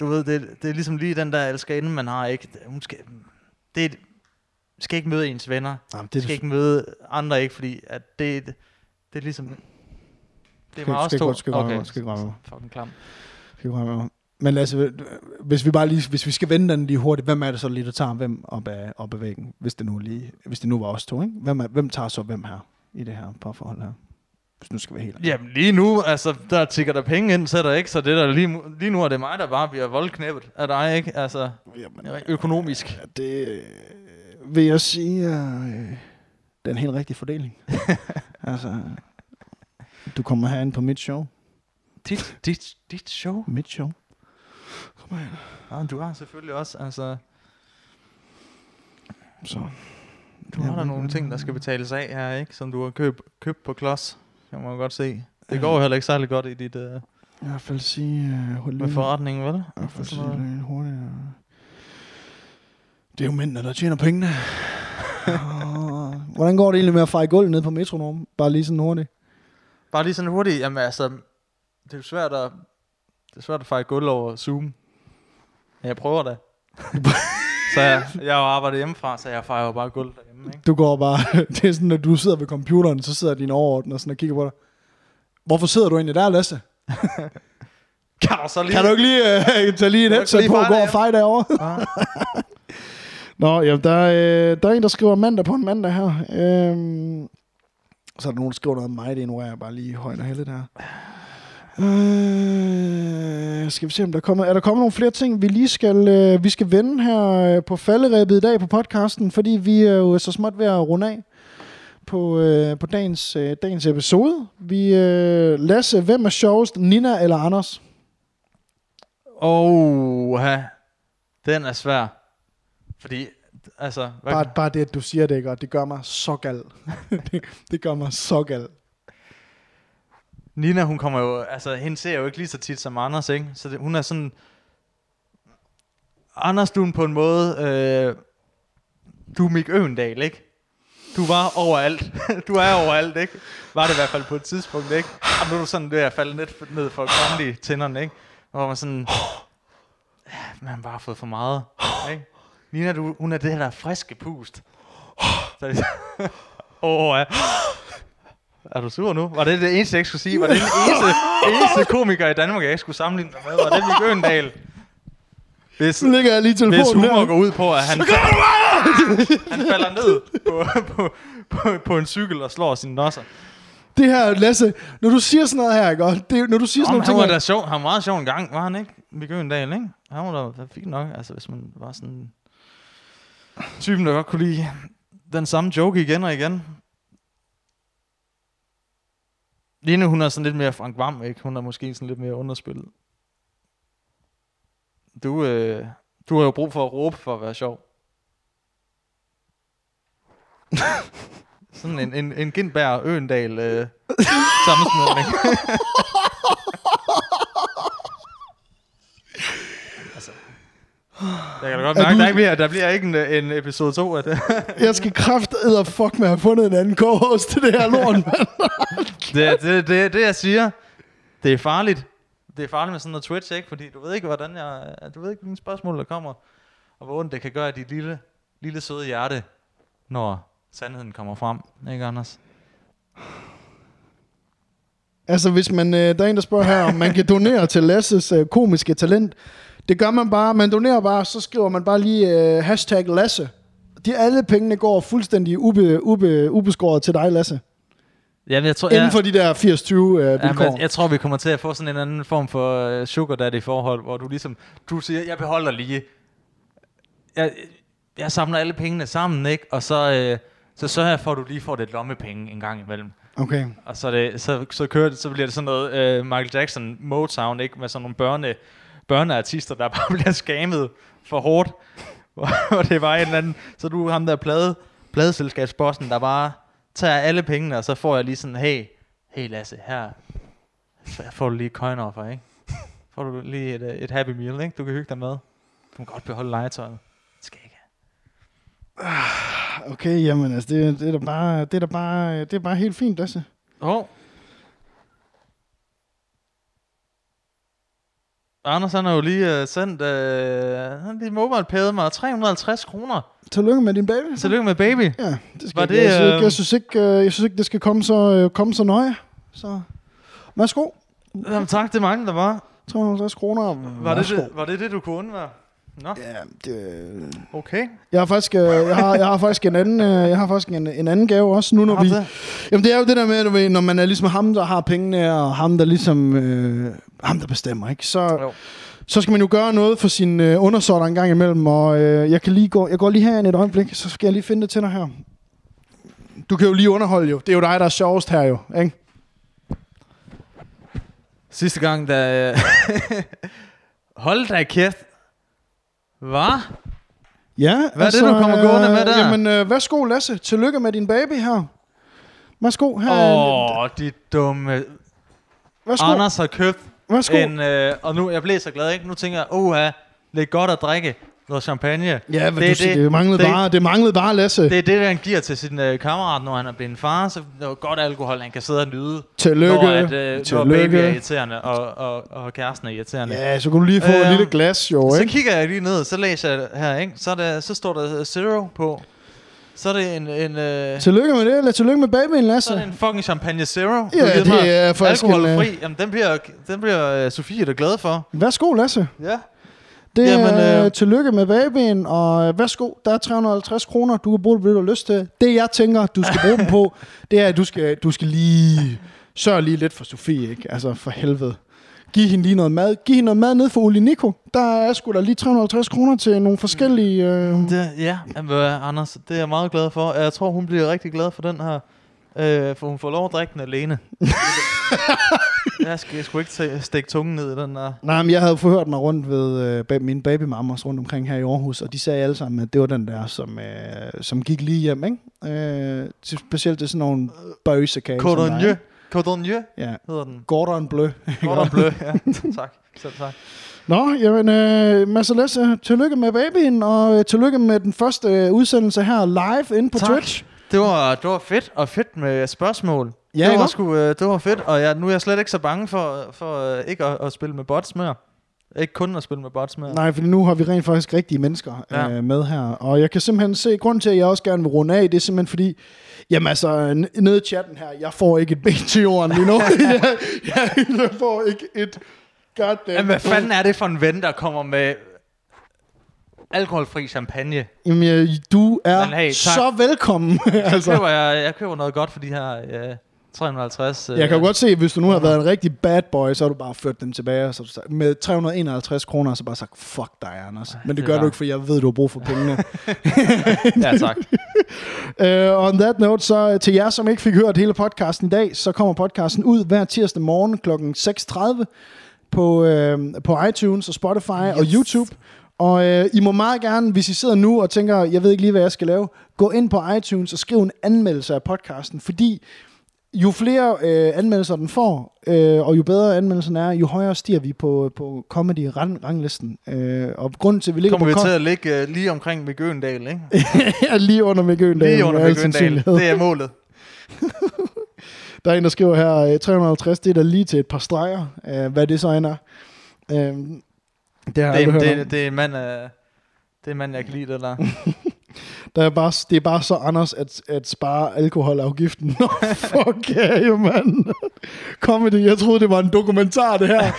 Du ved, det, det er ligesom lige den der elskerinde, man har, ikke? Hun skal... Det er, skal ikke møde ens venner. Jamen, Det skal ikke møde andre, ikke? Fordi at det, det, det er ligesom... Det er Skal- meget skal stort. godt- skal godt- skal godt ramme mig. Fucking klam. Skal mig. Men Lasse, hvis vi bare lige, hvis vi skal vende den lige hurtigt, hvem er det så lige, der tager hvem op af, op af væggen, hvis det nu lige, hvis det nu var os to, ikke? Hvem, er, hvem tager så hvem her i det her parforhold her? Hvis nu skal vi helt. Jamen lige nu, altså, der tigger der penge ind, så er der ikke, så det der lige, lige nu er det mig, der bare bliver voldknæppet af dig, ikke? Altså, Jamen, økonomisk. Ja, det øh, vil jeg sige, øh, den helt rigtige fordeling. altså, du kommer herind på mit show. Dit, dit, dit show? Mit show. Ja, men du har selvfølgelig også, altså... Så. Du har der nogle ting, der skal betales af her, ikke? Som du har købt, købt på klods. Kan man godt se. Det går jo heller ikke særlig godt i dit, uh, I hvert fald sige... Uh, med forretningen, vel? I hvert fald Og sige lidt hurtigt. ja. Det er jo mændene, der tjener pengene. Ah, Hvordan går det egentlig med at feje gulv ned på metronom? Bare lige sådan hurtigt. Bare lige sådan hurtigt, jamen altså... Det er jo svært at... Det er svært at fejre gulv over Zoom. Men jeg prøver da. så jeg, jeg arbejdet hjemmefra, så jeg fejrer bare gulv derhjemme, ikke? Du går bare... Det er sådan, at du sidder ved computeren, så sidder din overordner sådan og kigger på dig. Hvorfor sidder du egentlig der, Lasse? Kan du så lige... Kan du ikke lige uh, tage lige et du headset ikke på lige og gå og feje derovre? Ja. Nå, jamen, der, er, øh, der er en, der skriver mandag på en mandag her. Øhm, så er der nogen, der skriver noget om mig, det ignorerer jeg bare lige højt og heldigt her. Øh, skal vi se, om der kommer, er der kommet nogle flere ting, vi lige skal, øh, vi skal vende her øh, på falderæbet i dag på podcasten, fordi vi er jo så småt ved at runde af på, øh, på dagens, øh, dagens episode. Vi, øh, Lasse, hvem er sjovest, Nina eller Anders? Åh, oh, den er svær. Fordi, altså... Hvad, Bare, bare det, at du siger det, ikke? Og det gør mig så gal. det, det gør mig så gal. Nina, hun kommer jo, altså hende ser jeg jo ikke lige så tit som Anders, ikke? Så det, hun er sådan, Anders, du på en måde, øh, du er Mik Øvendal, ikke? Du var overalt. du er overalt, ikke? Var det i hvert fald på et tidspunkt, ikke? Og nu er du sådan ved at falde ned, ned for comedy tænderne, ikke? Hvor man sådan, ja, man har fået for meget, ikke? Nina, du, hun er det her der friske pust. Så det, åh, ja. Er du sur nu? Var det det eneste, jeg ikke skulle sige? Var det den eneste, eneste komiker i Danmark, jeg ikke skulle sammenligne dig med? Var det Mik Øgendal? Hvis, Så lægger jeg lige hvis telefonen humor der. går ud på, at han, han falder ned på, på, på, på en cykel og slår sine nosser. Det her, Lasse, når du siger sådan noget her, ikke? Og Det, når du siger sådan Om, nogle han var da sjov. Han var meget sjov en gang, var han ikke? Mik Øgendal, ikke? Han var da fint nok, altså hvis man var sådan... Typen, der godt kunne lide den samme joke igen og igen. Line, hun er sådan lidt mere Frank Vam, ikke? Hun er måske sådan lidt mere underspillet. Du, øh, du har jo brug for at råbe for at være sjov. sådan en, en, en Gindberg Øendal øh, sammensmeltning. altså, jeg kan da godt mærke, du- der, ikke bliver, der bliver ikke en, en episode 2 af det. Jeg skal kraftedder og fuck med at have fundet en anden co-host til det her lort, mand. Det, det, det, det, jeg siger, det er farligt. Det er farligt med sådan noget Twitch, ikke? Fordi du ved ikke, hvordan jeg... Du ved ikke, hvilke spørgsmål der kommer. Og hvor ondt det kan gøre dit lille, lille søde hjerte, når sandheden kommer frem. Ikke, Anders? Altså, hvis man, øh, der er en, der spørger her, om man kan donere til Lasses øh, komiske talent. Det gør man bare. Man donerer bare, så skriver man bare lige øh, hashtag Lasse. De alle pengene går fuldstændig ube, ube, ubeskåret til dig, Lasse. Jamen, jeg tror, Inden for de der 80-20 øh, Ja, vilkår. men jeg tror, vi kommer til at få sådan en anden form for uh, sugar daddy forhold, hvor du ligesom, du siger, jeg beholder lige, jeg, jeg samler alle pengene sammen, ikke? Og så, øh, så sørger jeg for, at du lige får lidt lommepenge en gang imellem. Okay. Og så, det, så, så, kører det, så bliver det sådan noget øh, Michael Jackson Motown, ikke? Med sådan nogle børne, børneartister, der bare bliver skammet for hårdt. Hvor det var en eller anden, så du ham der plade, pladeselskabsbossen, der bare tager alle pengene, og så får jeg lige sådan, hey, hey Lasse, her så får du lige coin offer, ikke? Får du lige et, øh, et happy meal, ikke? Du kan hygge dig med. Du kan godt beholde legetøjet. Det skal jeg ikke have. Okay, jamen altså, det, det, er da bare, det, er da bare, det er bare helt fint, Lasse. Åh. Oh. Anders han har jo lige uh, sendt, uh, han har lige mobile mig 350 kroner. Tillykke med din baby. Tillykke med baby. Ja, det skal Var ikke, jeg, det, synes ikke, øh, jeg, synes ikke, jeg synes ikke, det skal komme så, øh, komme så nøje. Så, værsgo. Jamen, tak, det er mange, der var. 350 kroner. Var det, det, var det det, du kunne undvære? Nå, Ja, det, okay. jeg har faktisk, øh, jeg har, jeg har faktisk en anden, øh, jeg har faktisk en, en anden gave også nu, når vi, det? jamen det er jo det der med, når man er ligesom ham, der har pengene, og ham, der ligesom, øh, ham, der bestemmer, ikke? Så, Jo. så skal man jo gøre noget for sin øh, undersåtter en gang imellem, og øh, jeg kan lige gå, jeg går lige her et øjeblik, så skal jeg lige finde det til dig her. Du kan jo lige underholde jo. Det er jo dig, der er sjovest her jo, ikke? Sidste gang, da... Hold da kæft. Hvad? Ja, Hvad er det, du kommer gående med der? Jamen, øh, værsgo Lasse. Tillykke med din baby her. Værsgo. Her, Åh, oh, de dumme... værsgo. Anders har købt værsgo. en... Øh, og nu, jeg blev så glad, ikke? Nu tænker jeg, åh, lidt godt at drikke noget champagne. Ja, hvad det, du, det, det, manglede det, bare, det manglede bare, Lasse. Det er det, han giver til sin øh, kammerat, når han er blevet en far. Så det er godt alkohol, han kan sidde og nyde. Tillykke. Når, at, øh, når Tillykke. baby er irriterende, og, og, og kæresten er irriterende. Ja, så kunne du lige få øh, et Øhm, lille glas, jo, Så ikke? kigger jeg lige ned, så læser jeg her, ikke? Så, er der, så står der zero på. Så er det en, en, øh, Tillykke med det, eller tillykke med babyen, Lasse. så er det en fucking champagne zero. Ja, det mig er faktisk en, Alkoholfri. Jamen, den bliver, den bliver uh, Sofie da glad for. Værsgo, Lasse. Ja. Det Jamen, er øh, tillykke med babyen, og øh, værsgo, der er 350 kroner, du kan bruge det, hvad du har lyst til. Det, jeg tænker, du skal bruge dem på, det er, at du skal, du skal lige sørge lige lidt for Sofie, ikke? Altså, for helvede. Giv hende lige noget mad. Giv hende noget mad ned for Uli Nico. Der er sgu da lige 350 kroner til nogle forskellige... Øh... Det, ja, Anders, det er jeg meget glad for. Jeg tror, hun bliver rigtig glad for den her. Øh, for hun får lov at drikke den alene. jeg skal sgu ikke t- stikke tungen ned i den der. Nej, men jeg havde forhørt mig rundt ved øh, mine babymammas rundt omkring her i Aarhus, og de sagde alle sammen, at det var den der, som, øh, som gik lige hjem, ikke? Øh, til- specielt til sådan nogle bøjsekage. Cordon ikke? Cordon Bleu Ja, hedder den. Gordon Bleu. Cordon Bleu, ja. tak. Selv tak. Nå, jamen, øh, Mads og Lasse, tillykke med babyen, og øh, tillykke med den første øh, udsendelse her live inde på Tak. Twitch. Det var, det var fedt, og fedt med spørgsmål. Ja, det, var sgu, øh, det var fedt, og jeg, nu er jeg slet ikke så bange for, for øh, ikke at, at spille med bots mere. Ikke kun at spille med bots mere. Nej, for nu har vi rent faktisk rigtige mennesker Ja. øh, med her. Og jeg kan simpelthen se, grund til, at jeg også gerne vil runde af, det er simpelthen fordi, jamen altså, nede i chatten her, jeg får ikke et ben til jorden lige nu. jeg, jeg, jeg får ikke et goddamn... Jamen, hvad fanden er det for en ven, der kommer med alkoholfri champagne? Jamen, jeg, du er Men hey, tak. så velkommen. Altså. altså, Køber jeg, jeg køber noget godt for de her øh, 350. Øh, jeg kan jo godt se, hvis du nu har været en rigtig bad boy, så har du bare ført dem tilbage så du sagt, med 351 kroner, så bare sagt, fuck dig, Anders. Men det, det gør er du ikke, for jeg ved, du har brug for pengene. Ja, tak. Uh, on that note, så øh, til jer, som ikke fik hørt hele podcasten i dag, så kommer podcasten ud hver tirsdag morgen kl. 6.30 på, uh, på iTunes og Spotify yes. og YouTube. Og uh, I må meget gerne, hvis I sidder nu og tænker, jeg ved ikke lige, hvad jeg skal lave, gå ind på iTunes og skriv en anmeldelse af podcasten, fordi jo flere øh, anmeldelser den får, øh, og jo bedre anmeldelsen er, jo højere stiger vi på, på comedy-ranglisten. Øh, og grunden til, at vi ligger Kommer vi på til at ligge øh, lige omkring Gøendal, ikke? ja, lige under Mikke. Lige under sandsynlighed. Det er målet. Der er en, der skriver her, øh, 350, det er da lige til et par streger, øh, hvad det så end er. Øh, det har jeg Det, er- hørt det, det, det er en mand, øh, det er en mand, jeg kan lide det der. Der er bare, det er bare så Anders at, at spare alkoholafgiften. Nå, fuck yeah, jo, mand. Comedy, jeg troede, det var en dokumentar, det her.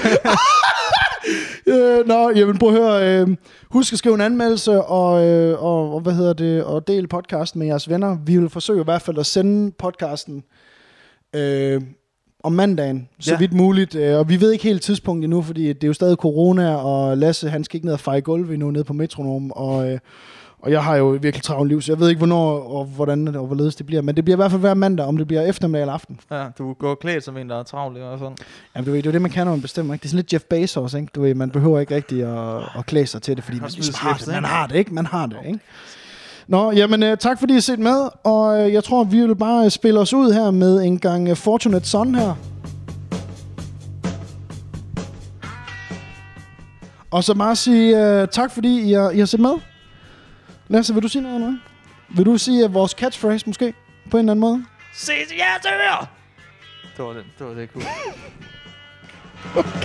øh, nå, jamen prøv at høre. Øh, husk at skrive en anmeldelse, og, øh, og, og, hvad hedder det, og del podcasten med jeres venner. Vi vil forsøge i hvert fald at sende podcasten øh, om mandagen, så Ja. vidt muligt. Øh, og vi ved ikke helt tidspunkt endnu, fordi det er jo stadig corona, og Lasse, han skal ikke ned og feje gulv endnu nede på Metronom, og... Øh, og jeg har jo virkelig travlt liv, så jeg ved ikke, hvornår og hvordan og hvorledes det bliver. Men det bliver i hvert fald hver mandag, om det bliver eftermiddag eller aften. Ja, du går klædt som en, der er travl, ikke? og sådan. Jamen, du ved, det er jo det, man kan, når man bestemmer. Ikke? Det er sådan lidt Jeff Bezos, ikke? Du ved, man behøver ikke rigtig at, at klæde sig til det, fordi man, smide man, har slips, det. man ikke? har det, ikke? Man har det, ikke? Nå, jamen øh, tak fordi I har set med, og øh, jeg tror, vi vil bare spille os ud her med en gang øh, Fortunate Son her. Og så bare sige øh, tak, fordi I har, I har set med. Lasse, vil du sige noget nu? Vil du sige øh, vores catchphrase måske, på en eller anden måde? Ses i jeres ører! Det var det, det var det, cool.